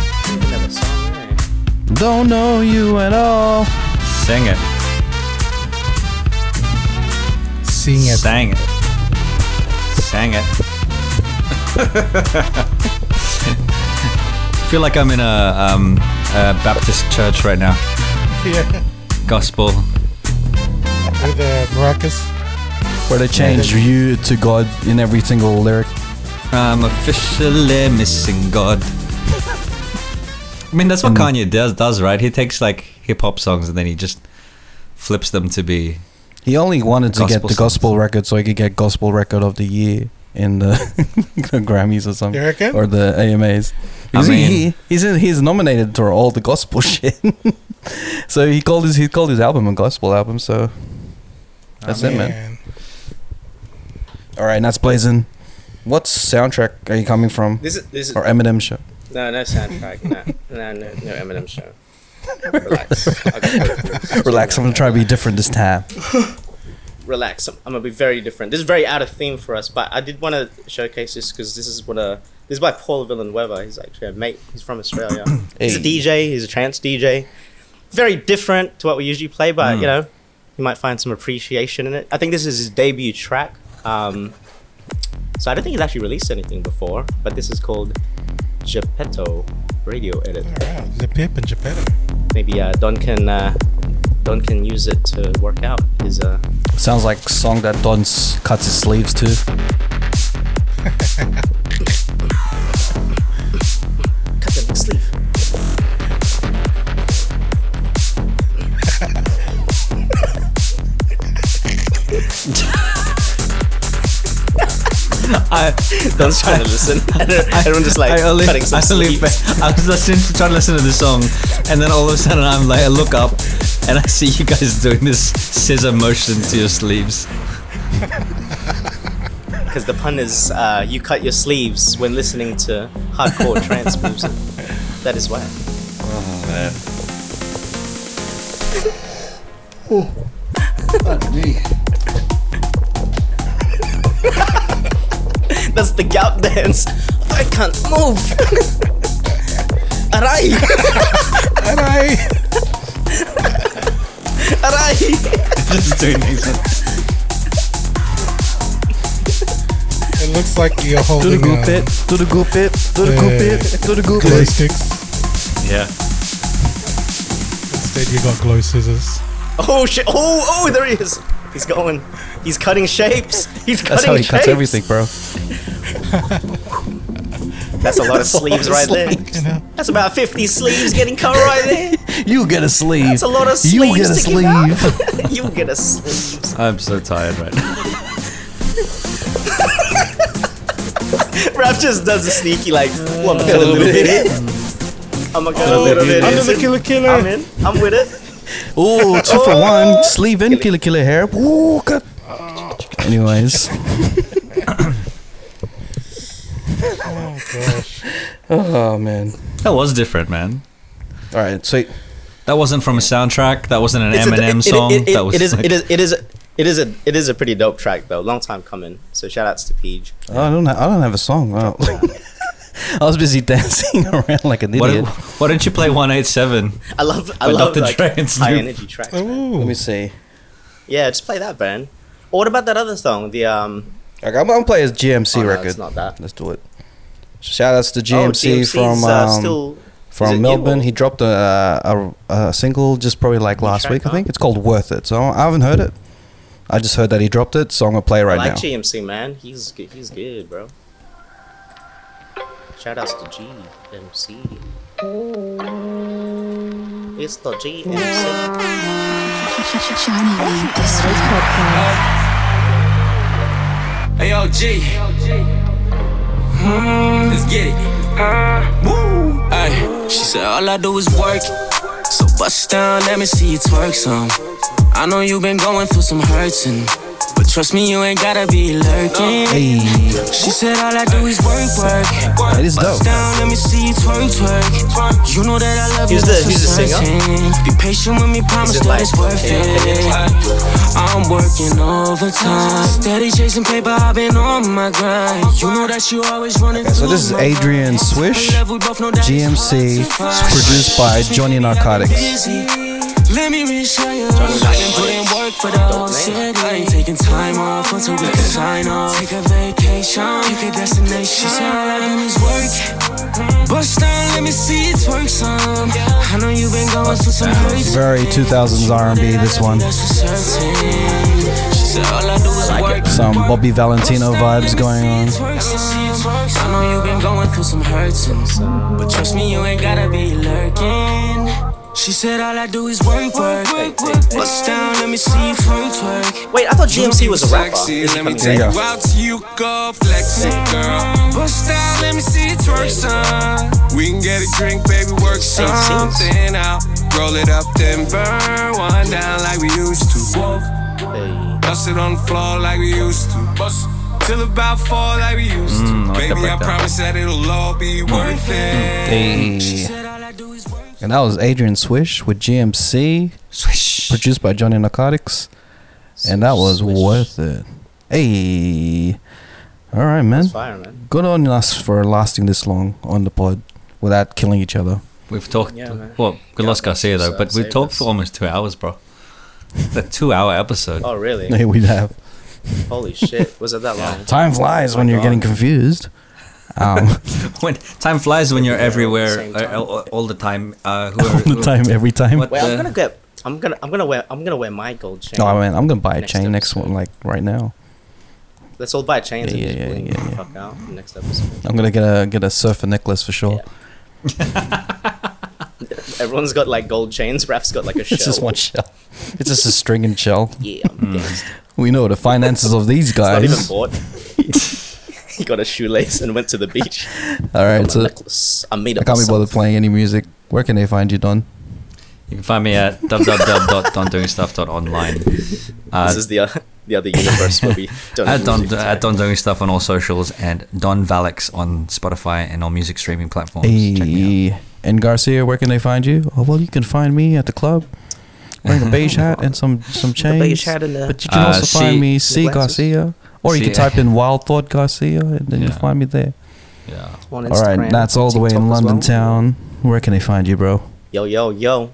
Another song? Don't know you at all. Sing it. Sing it. Sang it. Sang it. I feel like I'm in a, um, a Baptist church right now. Yeah. Gospel. With uh, maracas. Where they change you to God in every single lyric. I'm officially missing God. I mean, that's what Kanye does, does, right? He takes like hip hop songs and then he just flips them to be. He only wanted to get the songs. gospel record so he could get gospel record of the year in the, the Grammys or something. You reckon? Or the AMAs. I mean- he, he, he's in, he's nominated for all the gospel shit. so he called his he called his album a gospel album. So that's it, man. All right, that's blazing. What soundtrack are you coming from? This is this is Or Eminem show? no no soundtrack. no no no no Eminem show. Relax. I'll go through it. Relax, I'm gonna try to be different this time. relax. I'm, I'm gonna be very different. This is very out of theme for us, but I did want to showcase this because this is what a this is by Paul Villanueva. He's actually a mate. He's from Australia. He's a DJ. He's a trance DJ. Very different to what we usually play, but you know, you might find some appreciation in it. I think this is his debut track. Um, so I don't think he's actually released anything before, but this is called Geppetto Radio Edit. Alright, the Pip and Geppetto. Maybe uh, Don can uh, Don can use it to work out his uh, Sounds like a song that Don cuts his sleeves to. cut the next sleeve. I, Don's trying to listen. And everyone just like I only, cutting some I, only sleeves. I was listening trying to listen to the song, and then all of a sudden I'm like, I look up, and I see you guys doing this scissor motion to your sleeves. Because the pun is uh, you cut your sleeves when listening to hardcore trance music. That is why. That's the gout dance. I can't move. Aray! Alright. Aray! Just doing things. It looks like you're To the holding goop it, to the goop it, to the the goop it, to the goop glow sticks. Yeah. Instead, you got glow scissors. Oh shit! Oh, oh, there he is. He's going. He's cutting shapes. He's cutting That's how he shapes. cuts everything, bro. That's a lot of sleeves right there. That's about 50 sleeves getting cut right there. You get a sleeve. That's a lot of sleeves. You sleeves get a to give out. sleeve. you get a sleeves. I'm so tired right now. Rap just does a sneaky like, well, I'm gonna cut a little bit in. I'm gonna cut a little bit Under in. the killer killer. I'm in. I'm with it. Oh, two for oh. one. Sleeve and killer killer hair. Ooh, cut. Anyways. Oh gosh. Oh man. That was different, man. All right, sweet. That wasn't from a soundtrack. That wasn't an It's Eminem it- it- song. it- that was it is. like- It is. It is. It is a. It is a pretty dope track though. Long time coming. So shout outs to Peach. Oh, I don't. Ha- I don't have a song. Wow. I was busy dancing around like an Why, idiot. why don't you play 187? I love. I By love Dr. like Dre high energy tracks. man. Ooh. Let me see. Yeah, just play that, man. Or what about that other song? The um. Okay, I'm gonna play his GMC oh, no, record. it's not that. Let's do it. Shout outs to oh, GMC GMC's, from uh, um, still. from Melbourne. He dropped a, a a single just probably like last track, week. I think it's called Worth It. So I haven't heard it. I just heard that he dropped it, so I'm gonna play it right I like now. GMC, man. He's good. He's good, bro. Shout outs to GMC. It's the GMC. Johnny made this This podcast. Hey, yo, G. Mm-hmm. Let's get it. Uh, Woo! Ay, she said all I do is work. So bust down, let me see you twerk some. I know you've been going through some hurts and but trust me, you ain't gotta be lurking. Hey, She said all I do is work, work. that is dope. Bust down, let me see you twerk, twerk. You know that I love Who's you. the- that's who's the for singer? certain. Be patient with me, promise that it's worth it. I'm working overtime. Steady chasing paper, I've been on my grind. You know that you always running so this is Adrian. Swish, Love, we both know that it's GMC, hard to find. produced by Johnny Narcotics. Let me reassure you, I been putting work for the whole city. I ain't taking time off until we can sign off. Take a vacation, pick a destination. She all I do is work. Bust down, let me see it work some. I know you've been going through some hurts. Very 2000s R&B, this one. That's for certain. She said all I do is work. Some Bobby Valentino vibes going on. I know you've been going through some hurts, but trust me, you ain't gotta be lurking. She said all I do is work, work, work, work. Bust down, let me see you twerk, twerk. Wait, I thought GMC was a rapper. Sexy, let me There you out to you go flex it, girl. Bust down, let me see you twerk, son. We can get a drink, baby, work something out. Roll it up, then burn one down like we used to. Bust it on the floor like we used to. Bust till about four like we used to. Mm, baby, I promise that it'll all be worth it. Hey. And that was Adrian Swish with GMC, Swish. produced by Johnny Narcotics. And that was worth it. Hey. All right, man. That's fire, man. Good on us for lasting this long on the pod without killing each other. We've talked. Yeah, man. well, we lost Garcia though, but we saved talked us. for almost two hours, bro. The two-hour episode. Oh, really? Hey, we have. Holy shit. Was it that long? Time flies when oh you're getting confused. Um, when time flies when you're everywhere uh, all, all the time. Uh, who all the time, every time. What Wait, I'm gonna get. I'm gonna. I'm gonna wear. I'm gonna wear my gold chain. No, man, I'm gonna buy a Next chain next one, like right now. Let's all buy chains Yeah, and just yeah, yeah, the yeah. fuck out next episode. I'm gonna get a get a surfer necklace for sure. Everyone's got like gold chains. Raf's got like a shell. It's just one shell. It's just a string and shell. Yeah, I'm gangsta. We know the finances of these It's not even guys. bought. He got a shoelace and went to the beach. All right, so necklace. I made up. I it can't be bothered playing any music. Where can they find you, Don? You can find me at www.dondoingstuff.online. Uh, This is the uh, the other universe where we don't. at have Don music at. Don Doing Stuff on all socials and Don Valix on Spotify and all music streaming platforms. Check me out. Hey, and Garcia, where can they find you? Oh, well, you can find me at the club wearing a beige hat and some some chains. The beige hat and the- but you can Uh, also C- find me the C glasses. Garcia, or you can type in Wild Thought Garcia, and then Yeah. you'll find me there. Yeah. On All right, that's all the way in London well. town. Where can they find you, bro? Yo, yo, yo.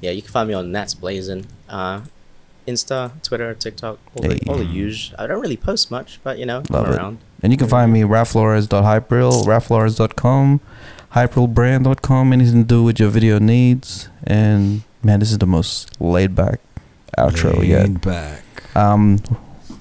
Yeah, you can find me on Nats Blazing. Uh, Insta, Twitter, TikTok, all the, all the Hey. usual. I don't really post much, but you know, Love I'm it. And you can find me raflores.hypril, raflores.com, hyprilbrand.com, anything to do with your video needs. And man, this is the most laid back outro yet. Laid back. Um,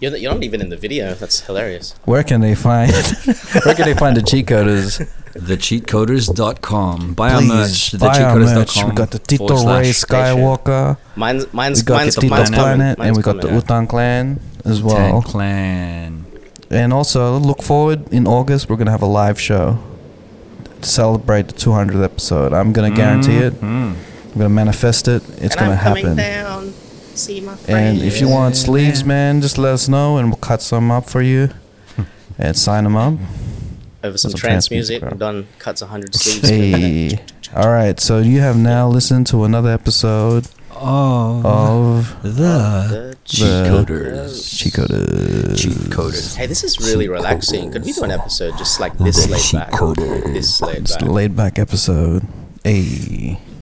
You're, the, you're not even in the video. That's hilarious. where can they find where can they find the cheat coders? Thecheatcoders.com. Buy our Please merch. buy our merch. Thecheatcoders.com. We got the Tito Ray Skywalker. Mine's We mine's got mine's the Tito mine's Planet, coming. and we Mine's got the coming out. Utan Clan as Tan well. Clan. And also look forward in August. We're gonna have a live show to celebrate the 200th episode. I'm gonna guarantee it. Mm. I'm gonna manifest it. It's and gonna I'm coming happen. Down. See my friend. And if you want sleeves, man, just let us know, and we'll cut some up for you and sign them up. over some some trance trance music, music, done cuts a hundred sleeves. per minute. Hey, all right. So you have now listened to another episode Oh. of the The cheat the coders. Cheat Coders. Cheat coders. Hey, this is really relaxing. Could we do an episode just like this laid back? This laid back. the laid back episode. Hey.